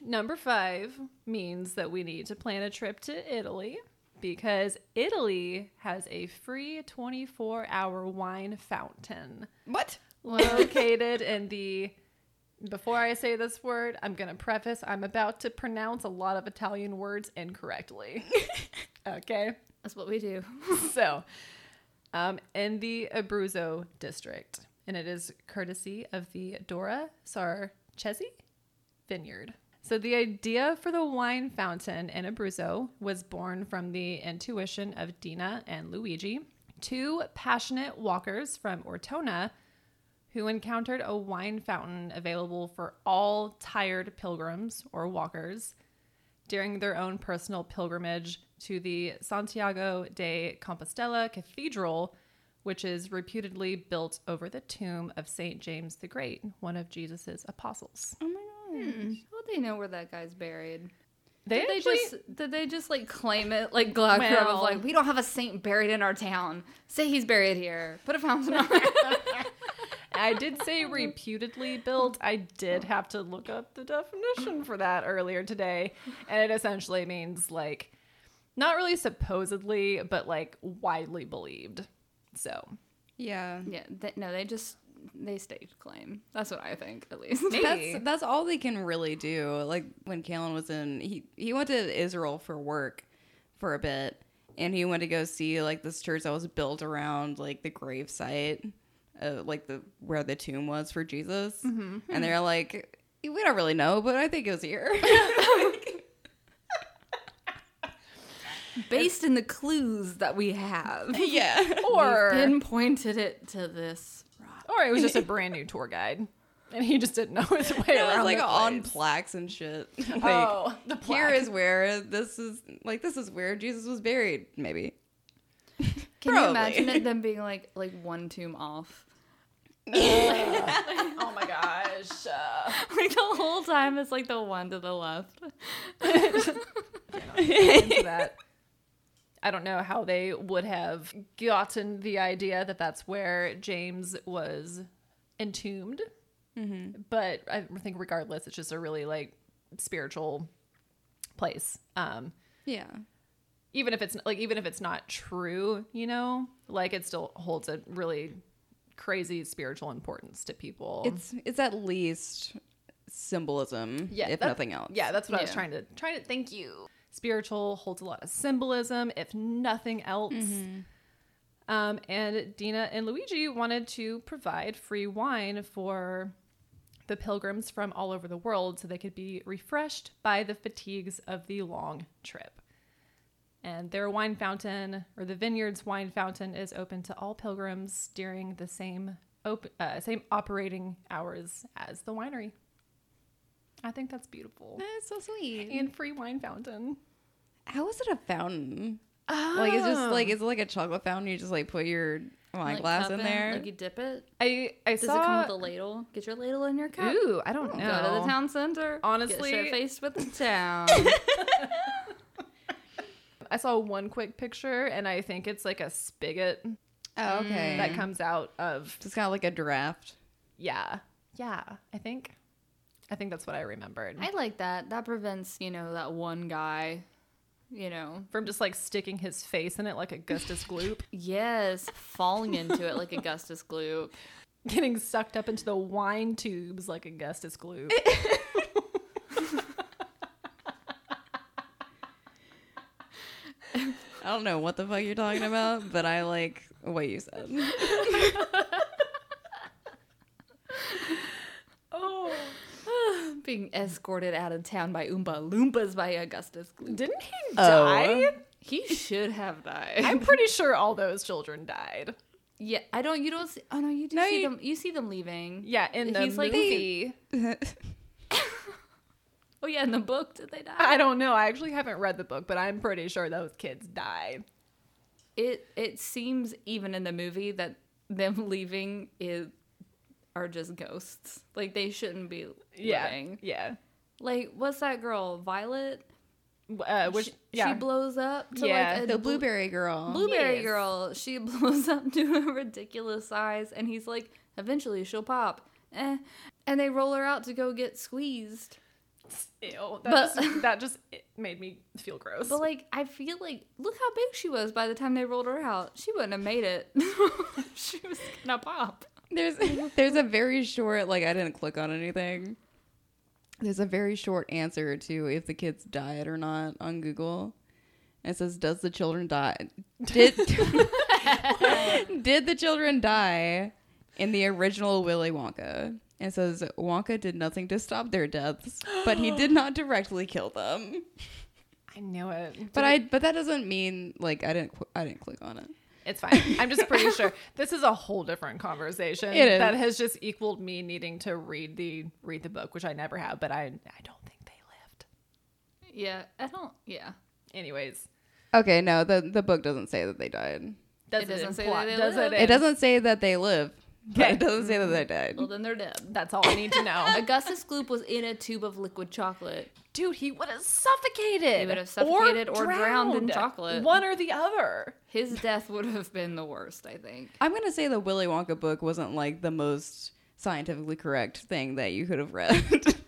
Number five means that we need to plan a trip to Italy because Italy has a free 24 hour wine fountain What? located in the. Before I say this word, I'm going to preface I'm about to pronounce a lot of Italian words incorrectly. okay? That's what we do. so, um, in the Abruzzo district, and it is courtesy of the Dora Sarchese vineyard. So, the idea for the wine fountain in Abruzzo was born from the intuition of Dina and Luigi, two passionate walkers from Ortona who encountered a wine fountain available for all tired pilgrims or walkers during their own personal pilgrimage to the Santiago de Compostela Cathedral, which is reputedly built over the tomb of St. James the Great, one of Jesus' apostles. Oh my Hmm. god. Well, they know where that guy's buried. They, Did they just did they just like claim it like Glad Well- was like we don't have a saint buried in our town. Say he's buried here. Put a fountain on it. I did say reputedly built. I did have to look up the definition for that earlier today. And it essentially means like, not really supposedly, but like widely believed. So Yeah. yeah, they, no, they just they staged claim. That's what I think, at least. Maybe. That's that's all they can really do. Like when Kalen was in, he he went to Israel for work for a bit, and he went to go see like this church that was built around like the grave site, uh, like the where the tomb was for Jesus. And they're like, we don't really know, but I think it was here. Based in the clues that we have, yeah. or We've pinpointed it to this rock. Or it was just a brand new tour guide, and he just didn't know his way It was around. like the on place. plaques and shit. like, oh, the here plaque. is where this is like this is where Jesus was buried. Maybe. Can Probably. you imagine it them being like like one tomb off? oh my gosh. Uh, Like the whole time it's like the one to the left. into that. I don't know how they would have gotten the idea that that's where James was entombed. But I think regardless, it's just a really like spiritual place. Um, Yeah. even if it's like even if it's not true, you know, like it still holds a really crazy spiritual importance to people. It's it's at least symbolism, yeah, if nothing else. Yeah, that's what I was trying to trying to thank you. Spiritual holds a lot of symbolism, if nothing else. Um, and Dina and Luigi wanted to provide free wine for the pilgrims from all over the world so they could be refreshed by the fatigues of the long trip. And their wine fountain, or the vineyard's wine fountain, is open to all pilgrims during the same op- uh, same operating hours as the winery. I think that's beautiful. That's so sweet. And free wine fountain. How is it a fountain? Like it's just like ah. it's like a chocolate fountain. You just like put your wine Like, glass cup in it, there. Like you dip it. I I Does saw. it come with a ladle? Get your ladle in your cup. Ooh, I don't know. Go to the town center. Honestly- get faced with the town. I saw one quick picture, and I think it's like a spigot oh, okay. that comes out of. It's kind of like a draft. Yeah, yeah. I think. I think that's what I remembered. I like that. That prevents, you know, that one guy, you know, From just like sticking his face in it like Augustus Gloop, yes, falling into it like Augustus Gloop. getting sucked up into the wine tubes like Augustus Gloop. I don't know what the fuck you're talking about, but I like what you said. oh, Being escorted out of town by Oompa Loompas by Augustus Gloop. didn't he Oh. die? He should have died. I'm pretty sure all those children died. yeah, I don't. You don't see. Oh no, you do No, see you- them. You see them leaving. Yeah, in the He's like- movie. Oh yeah, in the book, did they die? I don't know. I actually haven't read the book, but I'm pretty sure those kids died. It it seems even in the movie that them leaving is are just ghosts. Like they shouldn't be Yeah, living. yeah. Like what's that girl? Violet. Uh, which she, yeah, she blows up to Yeah. like a the blueberry girl. blueberry Yes. girl. She blows up to a ridiculous size, and he's like, eventually she'll pop. Eh. And they roll her out to go get squeezed. Ew, that, But- just, that just it made me feel gross. But like, I feel like, look how big she was by the time they rolled her out. She wouldn't have made it. she was gonna pop. There's there's a very short like I didn't click on anything. There's a very short answer to if the kids died or not on Google. It says, "Does the children die? Did did the children die in the original Willy Wonka?" It says Wonka did nothing to stop their deaths, but he did not directly kill them. I knew it. But I but that doesn't mean like I didn't qu- I didn't click on it. It's fine. I'm just pretty sure this is a whole different conversation It is. that has just equaled me needing to read the read the book, which I never have, but I I don't think they lived. Yeah, I don't. Yeah, Anyways, Okay, no, the the book doesn't say that they died. does It doesn't say that they does live. it? It doesn't say that they live. But Okay. it doesn't say that they died. well then they're dead. That's all I need to know. Augustus Gloop was in a tube of liquid chocolate. Dude, he would have suffocated. He would have suffocated or drowned in chocolate. One or the other. His death would have been the worst, I think. I'm gonna say the Willy Wonka book wasn't like the most scientifically correct thing that you could have read.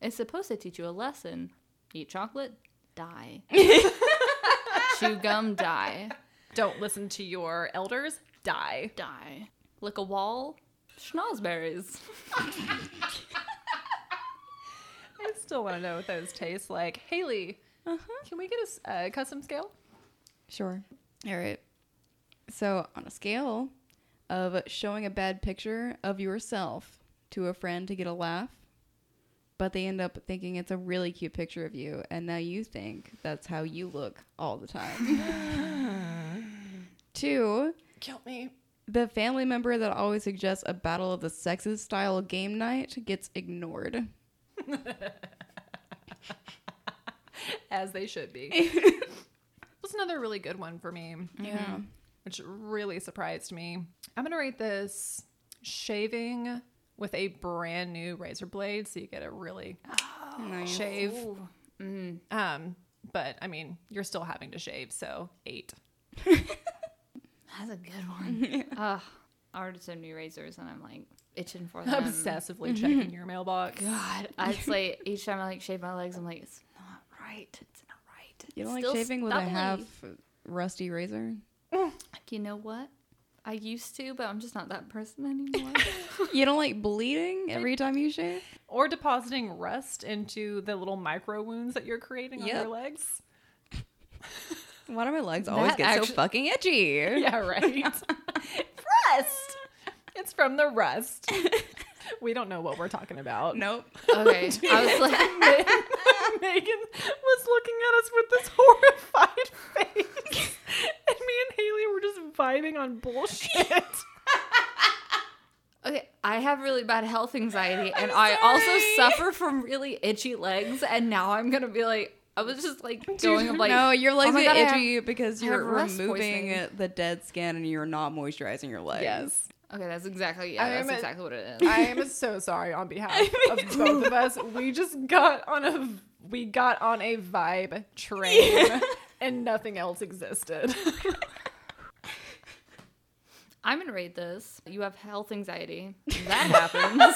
It's supposed to teach you a lesson. Eat chocolate, die. Chew gum, die. Don't listen to your elders. Die. Die. Lick a wall, snozzberries. Still want to know what those taste like. Haley, uh-huh. can we get a a custom scale? sure. All right. So on a scale of showing a bad picture of yourself to a friend to get a laugh, but they end up thinking it's a really cute picture of you, and now you think that's how you look all the time. Two, Kill me. the family member that always suggests a battle of the sexes style game night gets ignored. As they should be. was another really good one for me, Yeah. which really surprised me. I'm going to rate this shaving with a brand new razor blade so you get a really Nice. shave. Mm. Um, but I mean, you're still having to shave, so eight. That's a good one. Ugh. I ordered some new razors and I'm like itching for them. Obsessively mm-hmm. checking your mailbox. God, I just like each time I like shave my legs, I'm like, it's not right. It's not right. You don't like shaving with a half rusty razor? You know what? I used to, but I'm just not that person anymore. You don't like bleeding every time you shave? Or depositing rust into the little micro wounds that you're creating on your legs. Why do my legs always That get so fucking itchy? Yeah, right. rust. It's from the rust. We don't know what we're talking about. Nope. okay. I was like, Megan was looking at us with this horrified face. And me and Haley were just vibing on bullshit. okay, I have really bad health anxiety, and I also suffer from really itchy legs. And now I'm gonna be like, I was just like going of like, no, your oh legs oh my get God, I have- itchy because you're removing poisoning. the dead skin and you're not moisturizing your legs. yes. Okay, that's exactly yeah, that's a- exactly what it is. I am so sorry on behalf of both of us. We just got on a we got on a vibe train and nothing else existed. I'm gonna rate this. You have health anxiety. That happens.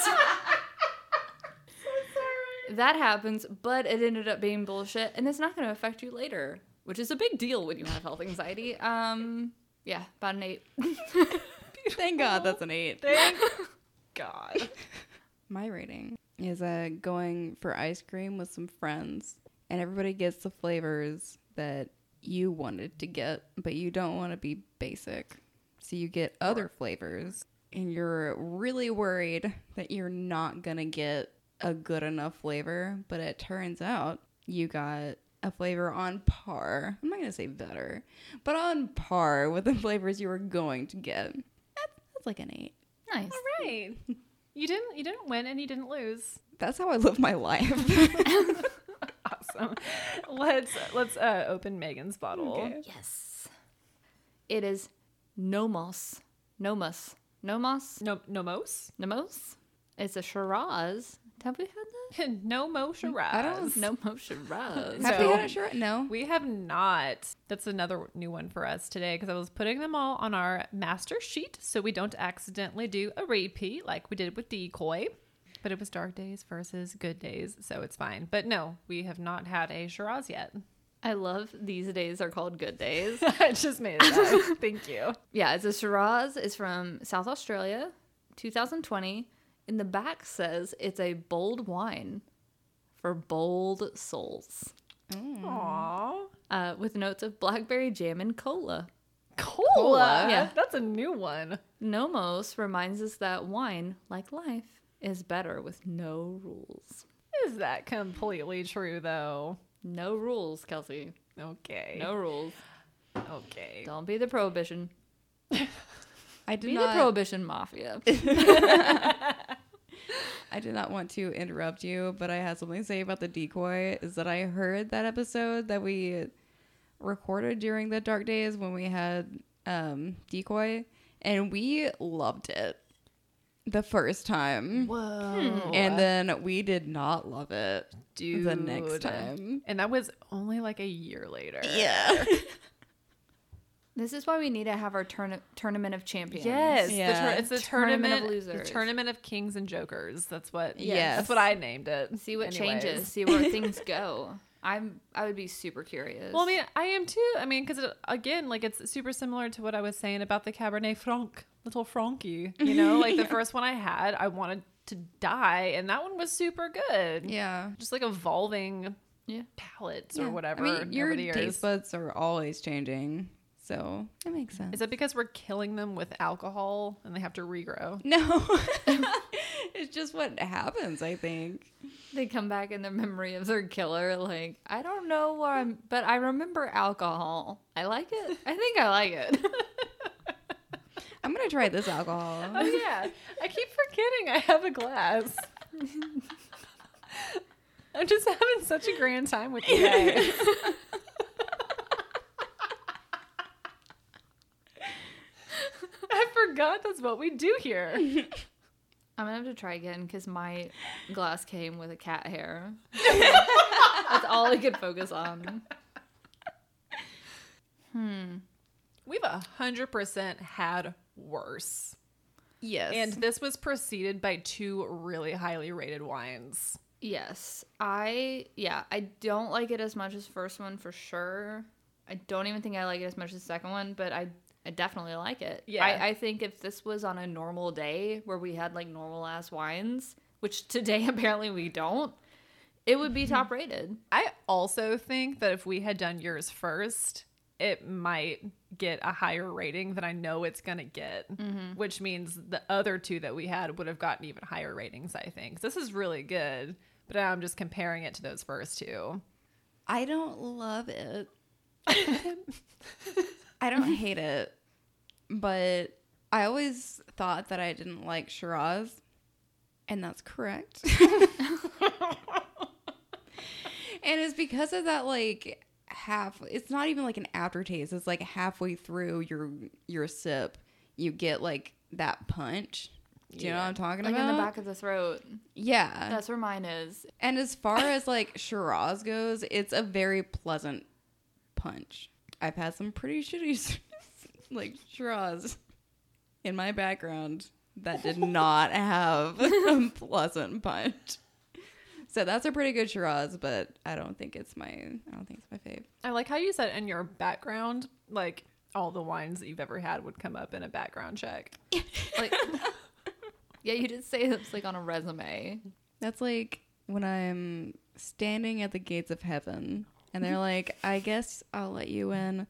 that happens, but it ended up being bullshit, and it's not gonna affect you later, which is a big deal when you have health anxiety. Um, yeah, about an eight. Thank God that's an eight. Thank God. My rating is uh, going for ice cream with some friends, and everybody gets the flavors that you wanted to get, but you don't want to be basic. So you get other flavors, and you're really worried that you're not going to get a good enough flavor, but it turns out you got a flavor on par. I'm not going to say better, but on par with the flavors you were going to get. That's, that's like an eight. Nice. All right. You didn't you didn't win and you didn't lose. That's how I live my life. Awesome. Let's let's uh, open Megan's bottle. Okay. Yes. It is Nomos. Nomos. Nomos? No Nomos? Nomos? It's a Shiraz. Have we had that? no mo Shiraz. I don't Nomos Shiraz. Have So- we had a shirt? No. We have not. That's another new one for us today because I was putting them all on our master sheet so we don't accidentally do a repeat like we did with Decoy. But it was dark days versus good days, so it's fine. But no, we have not had a Shiraz yet. I love these days are called good days. I just made it. Thank you. Yeah, it's a Shiraz. It's from South Australia, 2020. In the back says it's a bold wine for bold souls, Aww. uh, with notes of blackberry jam and cola. Cola. Cola. Yeah. That's a new one. Nomos reminds us that wine, like life, is better with no rules. Is that completely true though? No rules, Kelsey. Okay. No rules. Okay. Don't be the prohibition. I did Be not. the prohibition mafia. I did not want to interrupt you, but I had something to say about the decoy. Is that I heard that episode that we recorded during the dark days when we had um, decoy, and we loved it the first time, Whoa. and then we did not love it Dude. the next time. And that was only like a year later. Yeah. this is why we need to have our turn- tournament of champions. Yes. the Yeah. tur- it's the Tournament tournament of losers, the tournament of kings and jokers. That's what. Yes. That's what I named it. See what Anyways. changes. See where things go. I'm. I would be super curious. Well, I mean, I am too. I mean, because again, like it's super similar to what I was saying about the Cabernet Franc, little Frankie. You know, like the first one I had, I wanted to die, and that one was super good. Yeah. Just like evolving Yeah. palettes Yeah. or whatever. I mean, your over the taste buds are always changing, so it makes sense. Is that because we're killing them with alcohol and they have to regrow? no, it's just what happens. I think. they come back in the memory of their killer. Like I don't know where I'm, but I remember alcohol. I like it. I think I like it. I'm gonna try this alcohol. Oh yeah, I keep forgetting I have a glass. I'm just having such a grand time with you guys. I forgot that's what we do here. I'm gonna have to try again because my glass came with a cat hair. That's all I could focus on. Hmm. We've a hundred percent had worse, Yes. and this was preceded by two really highly rated wines. Yes, I yeah I don't like it as much as first one for sure. I don't even think I like it as much as the second one, but I I definitely like it. Yeah. I, I think if this was on a normal day where we had like normal ass wines, which today apparently we don't, it would be mm-hmm. top rated. I also think that if we had done yours first, it might get a higher rating than I know it's going to get, mm-hmm. which means the other two that we had would have gotten even higher ratings, I think. This is really good, but I'm just comparing it to those first two. I don't love it. I don't hate it, but I always thought that I didn't like Shiraz, and that's correct. and it's because of that, like half. It's not even like an aftertaste. It's like halfway through your your sip, you get like that punch. Do you know what I'm talking Like about? in the back of the throat. yeah, That's where mine is. and as far as like Shiraz goes, it's a very pleasant punch. I've had some pretty shitty like Shiraz in my background that did not have a pleasant punch. So that's a pretty good Shiraz, but I don't think it's my I don't think it's my fave. I like how you said in your background, like all the wines that you've ever had would come up in a background check. Like, yeah, you did say it's like on a resume. That's like when I'm standing at the gates of heaven and they're like, I guess I'll let you in.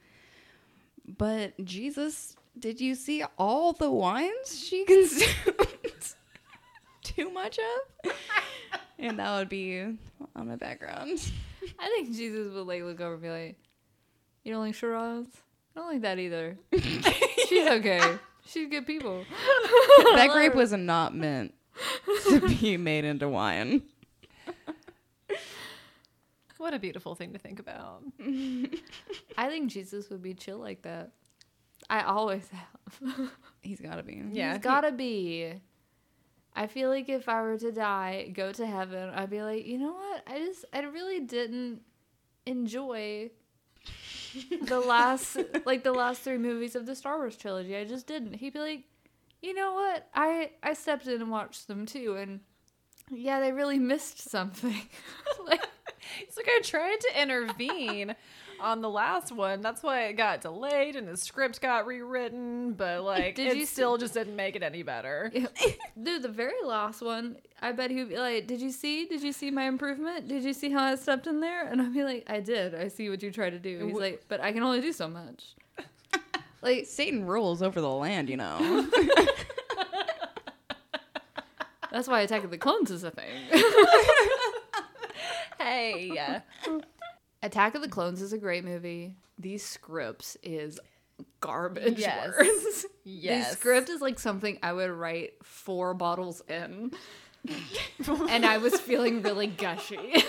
But Jesus, did you see all the wines she consumed too much of? and that would be on my background. I think Jesus would like look over and be like, "You don't like Shiraz? I don't like that either. She's okay. She's good people." that grape was not meant to be made into wine. What a beautiful thing to think about. I think Jesus would be chill like that. I always have. He's got to be. Yeah. He's gotta be. I feel like if I were to die, go to heaven, I'd be like, you know what? I just, I really didn't enjoy the last, like the last three movies of the Star Wars trilogy. I just didn't. He'd be like, you know what? I, I stepped in and watched them too, and yeah, they really missed something. like, It's like I tried to intervene on the last one. That's why it got delayed and the script got rewritten, but like Did it you still just didn't make it any better. dude, the very last one, I bet he'd be like, "Did you see? Did you see my improvement? Did you see how I stepped in there?" And I'd be like, "I did. I see what you tried to do." He's like, "But I can only do so much." Like, Satan rules over the land, you know. that's why Attack of the Clones is a thing. Hey, Attack of the Clones is a great movie. These scripts is garbage Yes. words. yes. The script is like something I would write four bottles in. and I was feeling really gushy.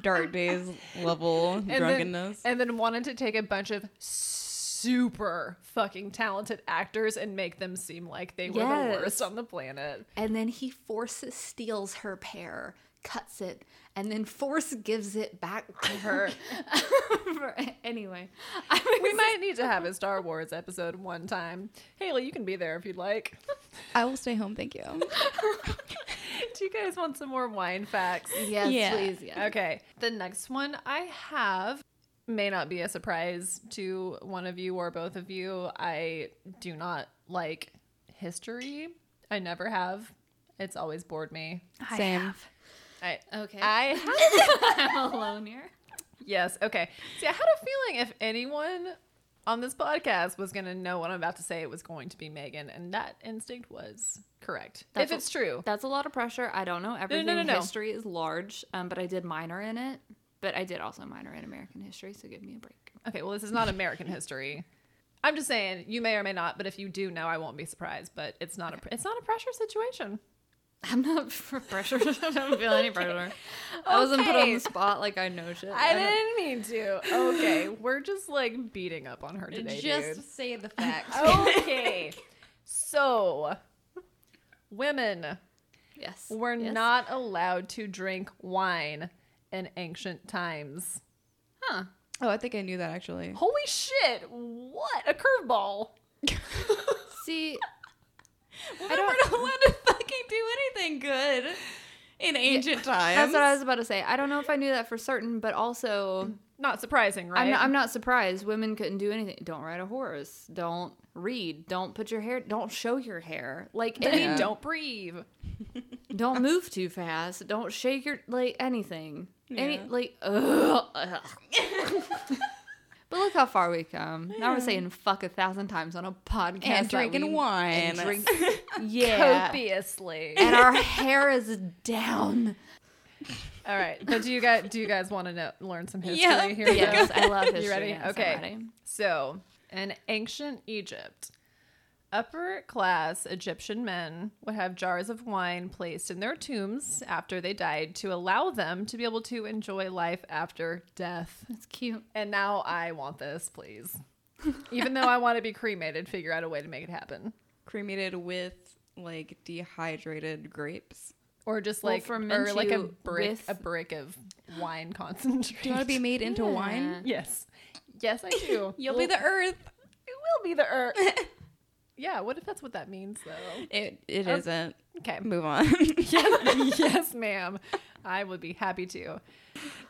Dark days level And drunkenness. Then, and then wanted to take a bunch of super fucking talented actors and make them seem like they were Yes. the worst on the planet. and then he forces steals her pear, cuts it, and then force gives it back to her. For- anyway, I We might need to have a Star Wars episode one time. Haley, you can be there if you'd like. I will stay home, thank you. Do you guys want some more wine facts? yes, Yeah. please, yeah. Okay. The next one I have may not be a surprise to one of you or both of you. I do not like history. I never have. It's always bored me. I Same. I Okay, I have I'm alone here. Yes. Okay. See, I had a feeling if anyone on this podcast was going to know what I'm about to say, it was going to be Megan, and that instinct was correct. That's if it's true. That's a lot of pressure. I don't know. Everything no, no. no, history is large, um, but I did minor in it. But I did also minor in American history, so give me a break. Okay. Well, this is not American history. I'm just saying you may or may not, but if you do know, I won't be surprised. But it's not a it's not a pressure situation. I'm not for pressure. I don't feel any pressure. I wasn't put on the spot like I know shit. I don't- didn't mean to. Okay, we're just like beating up on her today, Just say the facts. Okay. So, women Yes. were yes. not allowed to drink wine in ancient times. Huh. Oh, I think I knew that actually. Holy shit! What a curveball! See, I don't, do anything good in ancient times. That's what I was about to say. I don't know if I knew that for certain, but also Not surprising, right? I'm not, I'm not surprised. Women couldn't do anything. Don't ride a horse. Don't read. Don't put your hair. Don't show your hair. Like I mean, don't breathe. don't move too fast. Don't shake your like anything. Any Yeah. like ugh. But look how far we come. Now we're saying fuck a thousand times on a podcast. and drinking wine. and drink- yeah. Copiously. And our hair is down. All right, but do you guys do you guys want to know learn some history Yeah. here? Yes, I love history. You ready? Yes, okay. ready. So, in ancient Egypt, upper class Egyptian men would have jars of wine placed in their tombs after they died to allow them to be able to enjoy life after death. That's cute. And now I want this, please. Even though I want to be cremated, figure out a way to make it happen. cremated with like dehydrated grapes. Or just We'll like or ferment like a you brick with- a brick of wine concentrate. Do you want to be made into Yeah. wine? Yes. Yes, I do. You'll be the earth. It will be the earth. yeah, what if that's what that means though? It it Oh. not Okay. Move on. yes, yes, ma'am. I would be happy to.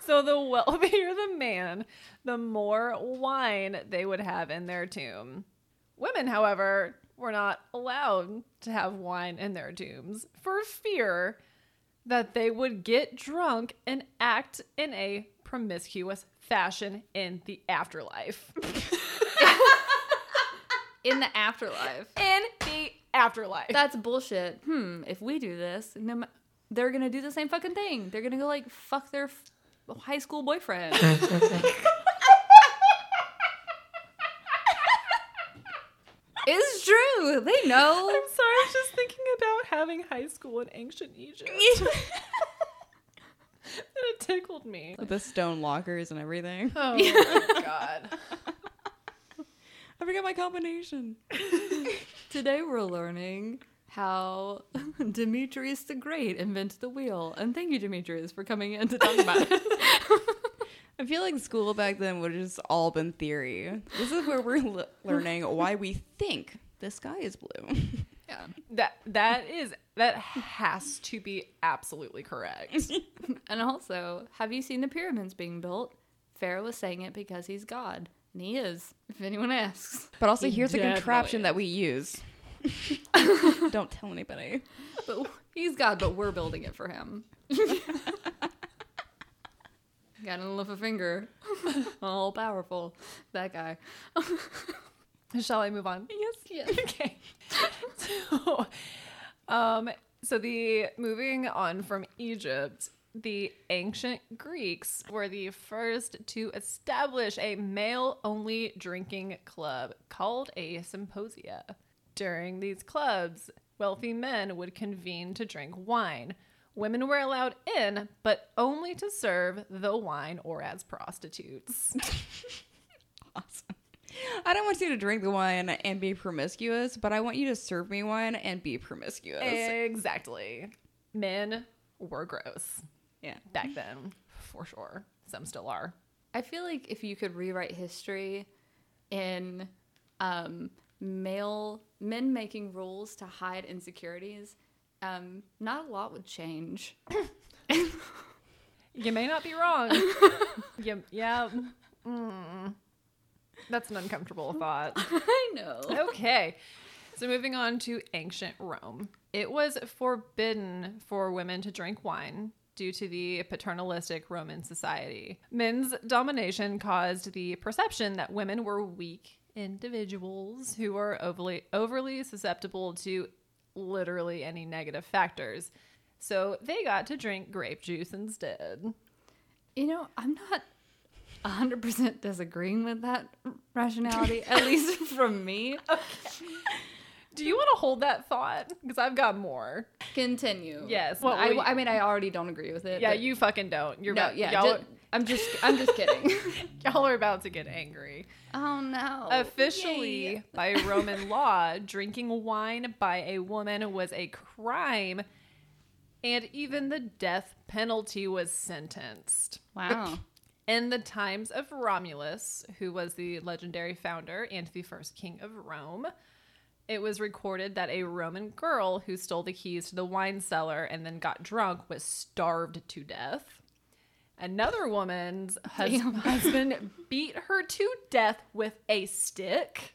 So the wealthier the man, the more wine they would have in their tomb. Women, however, were not allowed to have wine in their tombs for fear that they would get drunk and act in a promiscuous fashion in the afterlife. In the afterlife. in the afterlife. That's bullshit. Hmm. If we do this, no, they're gonna do the same fucking thing. They're gonna go like fuck their f- high school boyfriend. it's true. They know. I'm sorry, I was just thinking about having high school in ancient Egypt. and it tickled me. with the stone lockers and everything. Oh my god. I forgot my combination. Today we're learning how Demetrius the Great invented the wheel. And thank you, Demetrius, for coming in to talk about it. I feel like school back then would have just all been theory. This is where we're l- learning why we think the sky is blue. yeah. That that is that has to be absolutely correct. And also, have you seen the pyramids being built? Pharaoh was saying it because he's God. And he is, if anyone asks. But also, He here's a definitely contraption that we use. Don't tell anybody. But he's God, but we're building it for him. Gotta lift a finger. All powerful. That guy. Shall I move on? Yes, yes. okay. So, um, so the moving on from Egypt, the ancient Greeks were the first to establish a male-only drinking club called a symposia. During these clubs, wealthy men would convene to drink wine. Women were allowed in, but only to serve the wine or as prostitutes. Awesome. I don't want you to drink the wine and be promiscuous, but I want you to serve me wine and be promiscuous. Exactly. Men were gross yeah. back then, for sure. Some still are. I feel like if you could rewrite history in um, male men making rules to hide insecurities, um, not a lot would change. You may not be wrong. you, yeah. Mm. That's an uncomfortable thought. I know. Okay. So moving on to ancient Rome. It was forbidden for women to drink wine due to the paternalistic Roman society. Men's domination caused the perception that women were weak individuals who were overly overly susceptible to literally any negative factors. So they got to drink grape juice instead. You know, I'm not 100% disagreeing with that rationality, at least from me. Do you want to hold that thought? Because I've got more. Continue. Yes, Well, I, I mean, I already don't agree with it. Yeah, you fucking don't. You're No, about, yeah. y'all, ju- I'm just, I'm just kidding. y'all are about to get angry. oh no. Officially, Yay. by Roman law, drinking wine by a woman was a crime, and even the death penalty was sentenced. Wow. In the times of Romulus, who was the legendary founder and the first king of Rome, it was recorded that a Roman girl who stole the keys to the wine cellar and then got drunk was starved to death. Another woman's hus- husband beat her to death with a stick.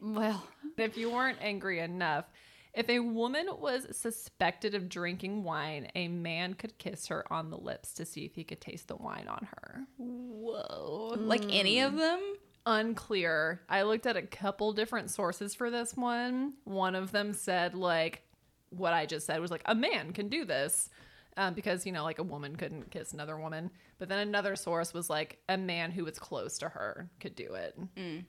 Well, If you weren't angry enough, if a woman was suspected of drinking wine, a man could kiss her on the lips to see if he could taste the wine on her. Whoa. Like any of hmm. them? Unclear. I looked at a couple different sources for this one. One of them said, like, what I just said was like, a man can do this. Um, because, you know, like a woman couldn't kiss another woman. But then another source was like, a man who was close to her could do it.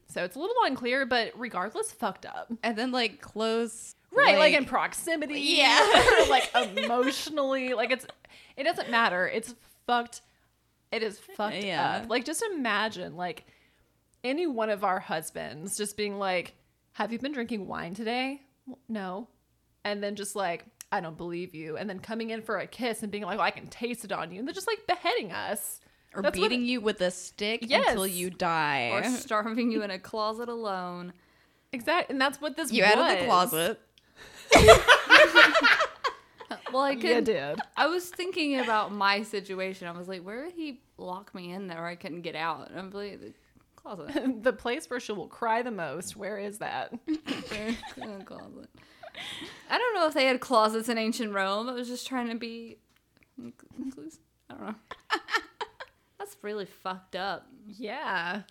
So it's a little unclear, but regardless, fucked up. And then like close. Right, like, in proximity. Yeah. like emotionally. Like it's it doesn't matter. It's fucked. It is fucked Yeah. up. Like just imagine like any one of our husbands just being like, Have you been drinking wine today? No. And then just like, I don't believe you. And then coming in for a kiss and being like, oh, I can taste it on you. And they're just like beheading us. or That's what beating you with a stick Yes. until you die. or starving you in a closet alone. Exactly. And that's what this you was. out of the closet. Well, I You could. did. I was thinking about my situation. I was like, where would he lock me in there? I couldn't get out. And I'm like, the closet. the place where she will cry the most. Where is that? The closet. I don't know if they had closets in ancient Rome. I was just trying to be inclusive. I don't know. That's really fucked up. Yeah,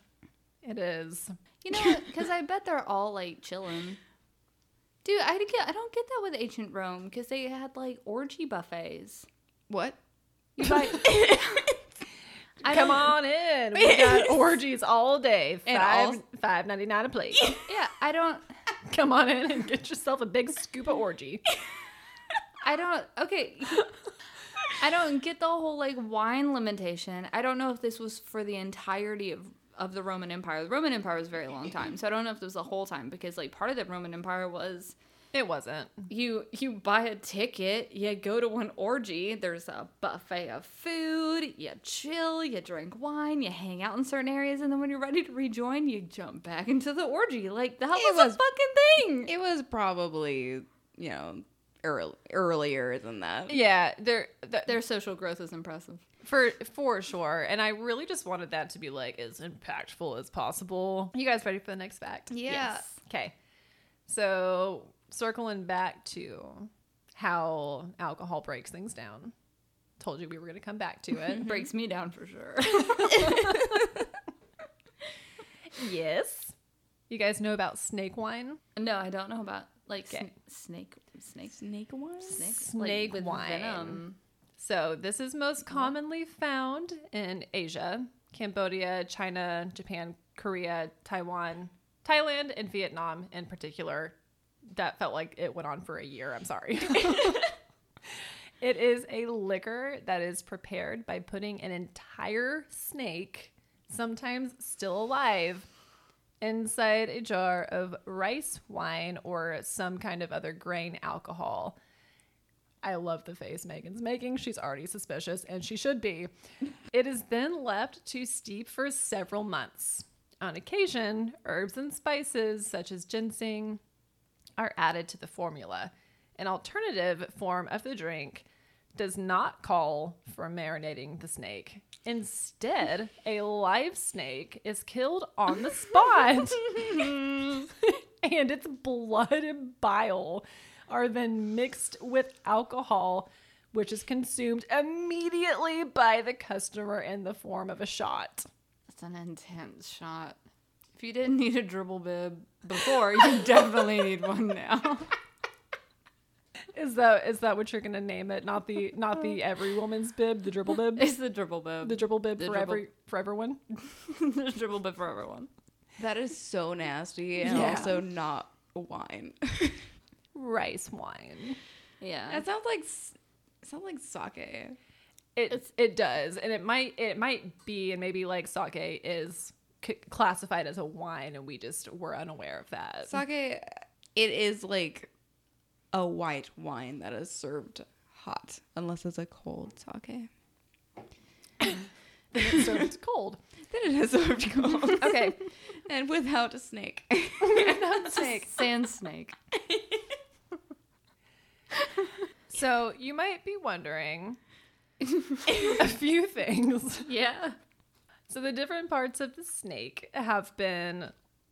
it is. You know? Because I bet they're all like chilling. Dude, I don't get, I don't get that with ancient Rome because they had like orgy buffets. What? You buy, I Come on in. We got orgies all day. And Five all- five ninety nine a plate. Yeah, I don't. Come on in and get yourself a big scoop of orgy. I don't. Okay. I don't get the whole like wine limitation. I don't know if this was for the entirety of of the Roman Empire. The Roman Empire was a very long time, so I don't know if it was the whole time because like part of the Roman Empire was It wasn't. you you buy a ticket, you go to an orgy, there's a buffet of food, you chill, you drink wine, you hang out in certain areas, and then when you're ready to rejoin, you jump back into the orgy. Like that was, was- a fucking thing. It was probably, you know, earl earlier than that. Yeah, there th- Their social growth is impressive. for for sure. And I really just wanted that to be like as impactful as possible. You guys ready for the next fact? Yeah. Okay. So circling back to how alcohol breaks things down. Told you we were going to come back to it. Breaks me down for sure. yes. You guys know about snake wine? No, I don't know about like Okay. sn- snake snake Snake wine? snake Snake like, with wine. venom. So this is most commonly found in Asia, Cambodia, China, Japan, Korea, Taiwan, Thailand, and Vietnam in particular. That felt like it went on for a year. I'm sorry. it is a liquor that is prepared by putting an entire snake, sometimes still alive, inside a jar of rice wine or some kind of other grain alcohol. I love the face Megan's making. She's already suspicious, and she should be. It is then left to steep for several months. On occasion, herbs and spices such as ginseng are added to the formula. An alternative form of the drink does not call for marinating the snake. Instead, a live snake is killed on the spot. and its blood and bile are then mixed with alcohol, which is consumed immediately by the customer in the form of a shot. That's an intense shot. If you didn't need a dribble bib before, you definitely need one now. Is that is that what you're gonna name it? Not the not the uh, every woman's bib, the dribble bib, It's the dribble bib. the dribble bib the for dribble- every for everyone. the dribble bib for everyone. That is so nasty and Yeah. also not wine. Rice wine. Yeah. that sounds like it sounds like sake. It it does, and it might it might be, and maybe like sake is c- classified as a wine, and we just were unaware of that. Sake it is like a white wine that is served hot unless it's a cold sake. Then it's served cold. They Then it is served cold. Okay. and without a snake. Without snake. Sand snake. So you might be wondering a few things. Yeah. So the different parts of the snake have been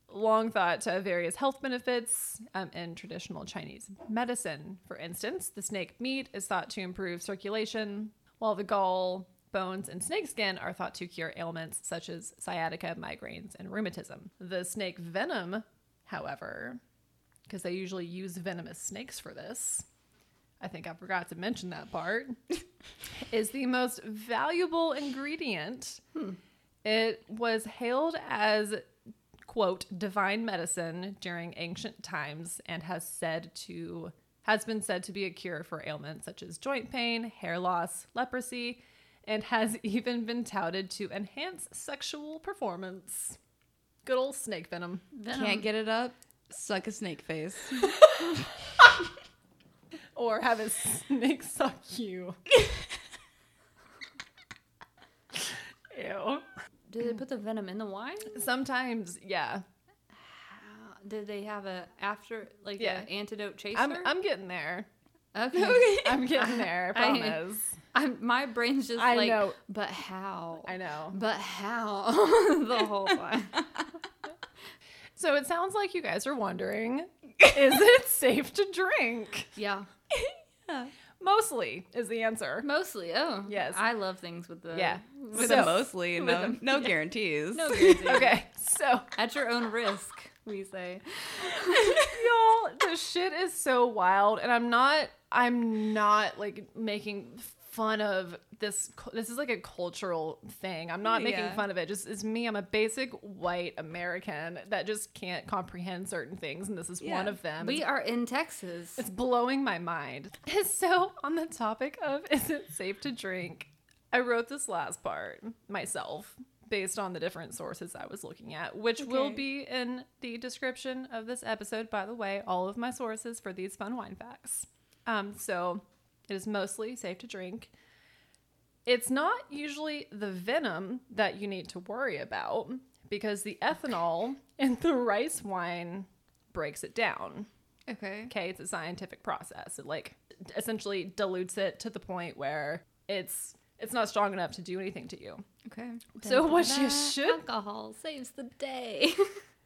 long thought to have various health benefits um, in traditional Chinese medicine. For instance, the snake meat is thought to improve circulation, while the gall, bones, and snake skin are thought to cure ailments such as sciatica, migraines, and rheumatism. The snake venom, however, because they usually use venomous snakes for this, I think I forgot to mention that part, is the most valuable ingredient. It was hailed as quote divine medicine during ancient times and has said to has been said to be a cure for ailments such as joint pain, hair loss, leprosy, and has even been touted to enhance sexual performance. Good old snake venom. Venom. Can't get it up? Suck a snake face. Or have a snake suck you. Ew. Did they put the venom in the wine? Sometimes, yeah. Did they have a after like Yeah. a antidote chaser? I'm I'm getting there. okay. I'm getting there, I I- promise. I'm, my brain's just I like, know. but how? I know. But how? the whole time. So it sounds like you guys are wondering, is it safe to drink? Yeah. yeah. Mostly is the answer. Mostly. Oh. Yes. I love things with the Yeah. With So- a mostly, no, no guarantees. No guarantee. Okay, so At your own risk, we say. y'all, the shit is so wild, and I'm not, I'm not like making fun of this. This is like a cultural thing. I'm not making Yeah. fun of it. Just it's me. I'm a basic white American that just can't comprehend certain things, and this is one of them. We are in Texas. It's blowing my mind. So, on the topic of is it safe to drink, I wrote this last part myself based on the different sources I was looking at, which will be in the description of this episode, by the way, all of my sources for these fun wine facts. Um, so, it is mostly safe to drink. It's not usually the venom that you need to worry about because the ethanol in the rice wine breaks it down Okay. okay it's a scientific process it like essentially dilutes it to the point where it's it's not strong enough to do anything to you Okay. so what you should alcohol saves the day.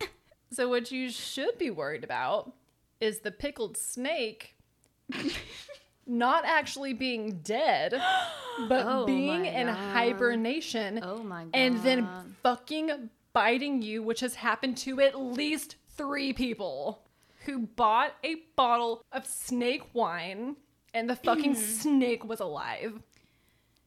so what you should be worried about is the pickled snake not actually being dead but Oh being in hibernation oh my god. and then fucking biting you, which has happened to at least three people who bought a bottle of snake wine and the fucking snake was alive.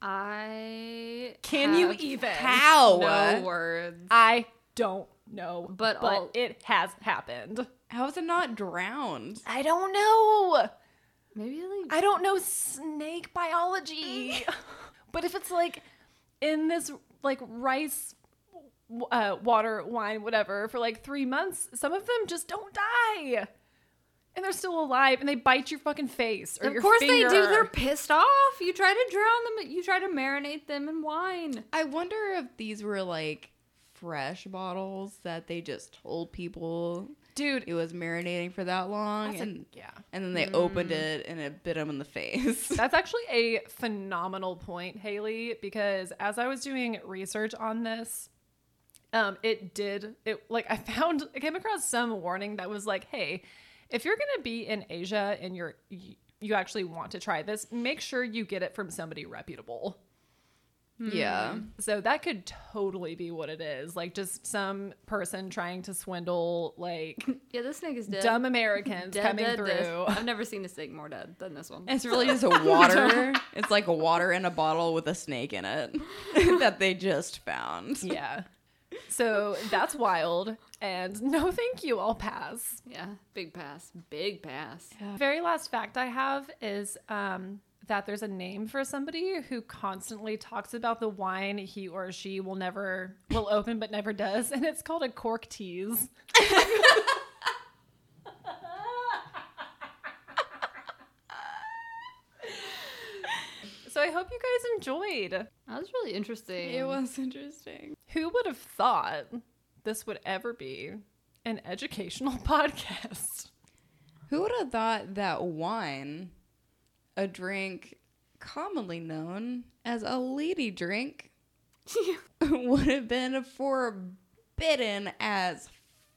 I Can you have even? How? no words. I don't know, But but all- it has happened. How is it not drowned? I don't know. Maybe like I don't know snake biology. but if it's like in this like rice uh, water wine whatever for like 3 months, some of them just don't die. And they're still alive and they bite your fucking face or Of your course finger. they do. They're pissed off. You try to drown them. You try to marinate them in wine. I wonder if these were like fresh bottles that they just told people Dude, it was marinating for that long, that's a- and yeah. and then they opened it and it bit him in the face. That's actually a phenomenal point, Haley, because as I was doing research on this, um, it did it like I found I came across some warning that was like, hey, if you're gonna be in Asia and you're you, you actually want to try this, make sure you get it from somebody reputable. Yeah, So that could totally be what it is. Like just some person trying to swindle like Yeah, this snake is dead. dumb Americans Dead, coming dead, through. dead. I've never seen a snake more dead than this one. it's really just a water. it's like a water in a bottle with a snake in it that they just found. Yeah. So that's wild. And no, thank you. I'll pass. Yeah, big pass. Big pass. Very last fact I have is um, that there's a name for somebody who constantly talks about the wine he or she will never will open but never does, and it's called a cork tease. so I hope you guys enjoyed. That was really interesting. It was interesting. Who would have thought this would ever be an educational podcast? Who would have thought that wine, a drink commonly known as a lady drink, would have been forbidden as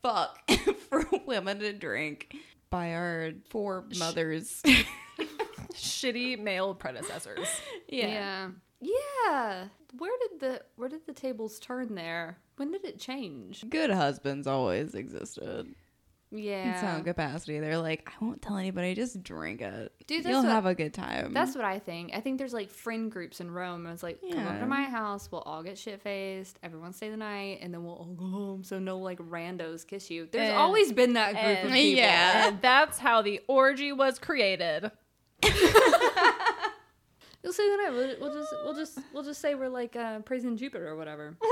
fuck for women to drink by our foremothers? Shitty male predecessors. Yeah. yeah. Where did the where did the tables turn there? When did it change? Good husbands always existed. In Yeah. some capacity. They're like, I won't tell anybody, just drink it. Dude, You'll what- have a good time. That's what I think. I think there's like friend groups in Rome. and It's like, come over to my house. We'll all get shit faced. Everyone stay the night, and then we'll all go home. So no like randos kiss you. There's And- always been that group of people. Yeah. And that's how the orgy was created. You'll stay the night. We'll, we'll just we'll just we'll just say we're like uh, praising Jupiter or whatever.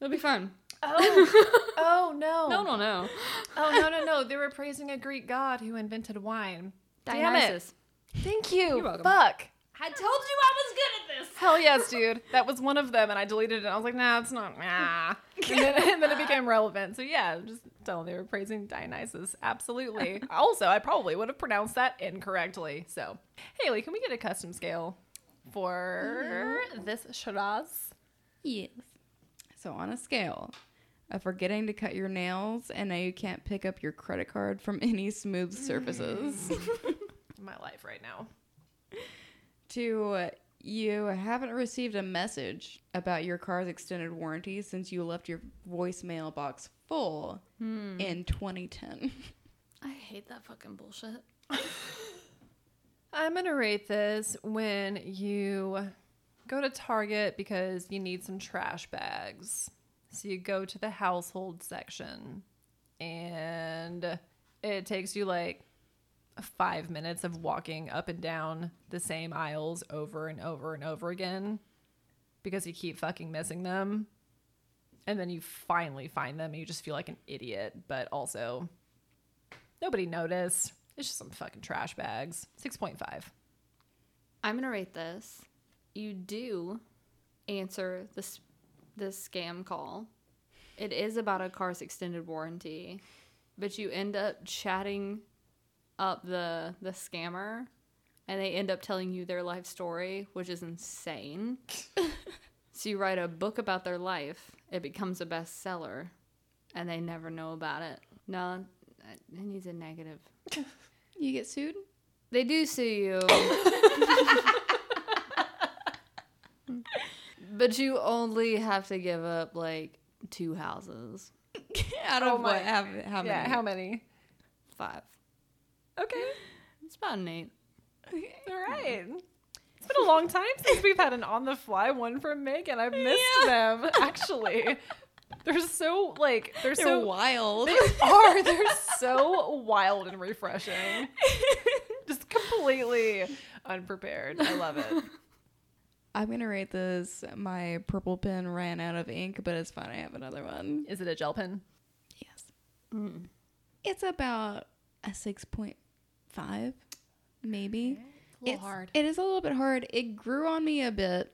It'll be fun. Oh, oh no. No, no, no. Oh, no, no, no. They were praising a Greek god who invented wine. Damn it. Dionysus. Thank you. You're welcome. Fuck. I told you I was good at this. Hell yes, dude. That was one of them, and I deleted it. I was like, nah, it's not. Nah. And then, and then it became relevant. So yeah, just tell them they were praising Dionysus. Absolutely. also, I probably would have pronounced that incorrectly. So, Haley, can we get a custom scale for mm-hmm. this Shiraz? Yes. So on a scale of forgetting to cut your nails and now you can't pick up your credit card from any smooth surfaces My life right now. to uh, you haven't received a message about your car's extended warranty since you left your voicemail box full in 2010. I hate that fucking bullshit. I'm gonna rate this when you go to Target because you need some trash bags. So you go to the household section and it takes you like five minutes of walking up and down the same aisles over and over and over again because you keep fucking missing them. And then you finally find them and you just feel like an idiot, but also nobody noticed. It's just some fucking trash bags. 6.5. I'm gonna rate this. You do answer this this scam call. It is about a car's extended warranty, but you end up chatting up the the scammer, and they end up telling you their life story, which is insane. so you write a book about their life. It becomes a bestseller, and they never know about it. No, it needs a negative. You get sued? They do sue you. but you only have to give up like two houses. Out Oh of my- what? How, how many? Yeah, how many? Five. Okay. It's about an eight. All right. It's been a long time since we've had an on the fly one from Megan. I've missed them actually. They're so like they're, They're so wild. They are. They're so wild and refreshing. Just completely unprepared. I love it. I'm gonna rate this. My purple pen ran out of ink, but it's fine. I have another one. Is it a gel pen? Yes. Hmm. It's about a six point five, maybe. a little It's- hard. It is a little bit hard. It grew on me a bit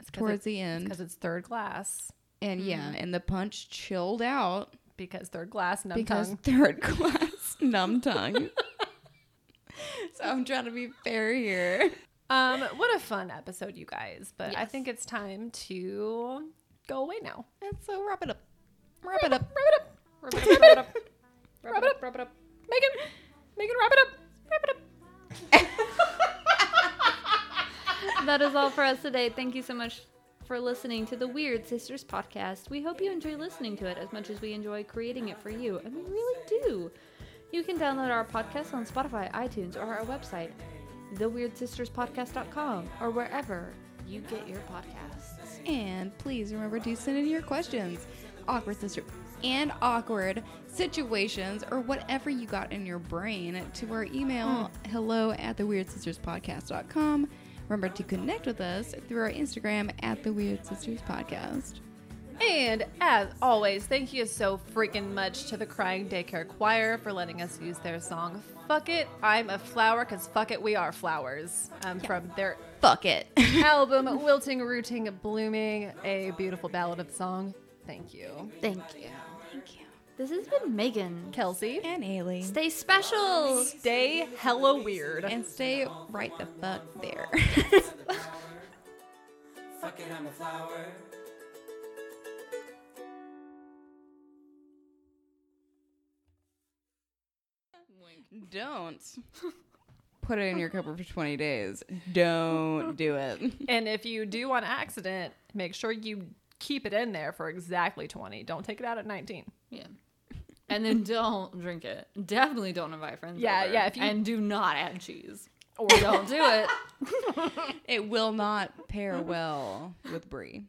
It's towards it- the end, because it's third glass. and yeah, hmm. and the punch chilled out Because third glass, numb because tongue. third class numb tongue. so I'm trying to be fair here. Um, what a fun episode, you guys. But I think it's time to go away now. And so wrap it up. Wrap it up. Wrap it up. Wrap it up, wrap it up. Wrap it up. Wrap it up. Megan. Megan, wrap it up. Wrap it up. that is all for us today. Thank you so much for listening to the Weird Sisters podcast. We hope you enjoy listening to it as much as we enjoy creating it for you, and we really do. You can download our podcast on Spotify, iTunes, or our website, theweirdsisterspodcast.com, or wherever you get your podcasts. And please remember to send in your questions, awkward sister and awkward situations, or whatever you got in your brain to our email hmm. hello at the weird sisters podcast.com. Remember to connect with us through our Instagram at the Weird Sisters Podcast. And as always, thank you so freaking much to the Crying Daycare Choir for letting us use their song Fuck It, I'm a Flower, because fuck it, we are flowers. Um, From their Fuck it. album Wilting, Rooting, Blooming, a beautiful ballad of the song. Thank you. Thank you. Thank you. This has been Megan. Kelsey, And Haley. Stay special. stay hella weird. And stay right the fuck there. Fuck it, I'm a flower. Don't put it in your cupboard for 20 days. Don't do it. And if you do on accident, make sure you keep it in there for exactly 20. Don't take it out at 19. Yeah. And then don't drink it. Definitely don't invite friends. Yeah, over. yeah, if you- and do not add cheese. Or don't do it. It will not pair well with brie.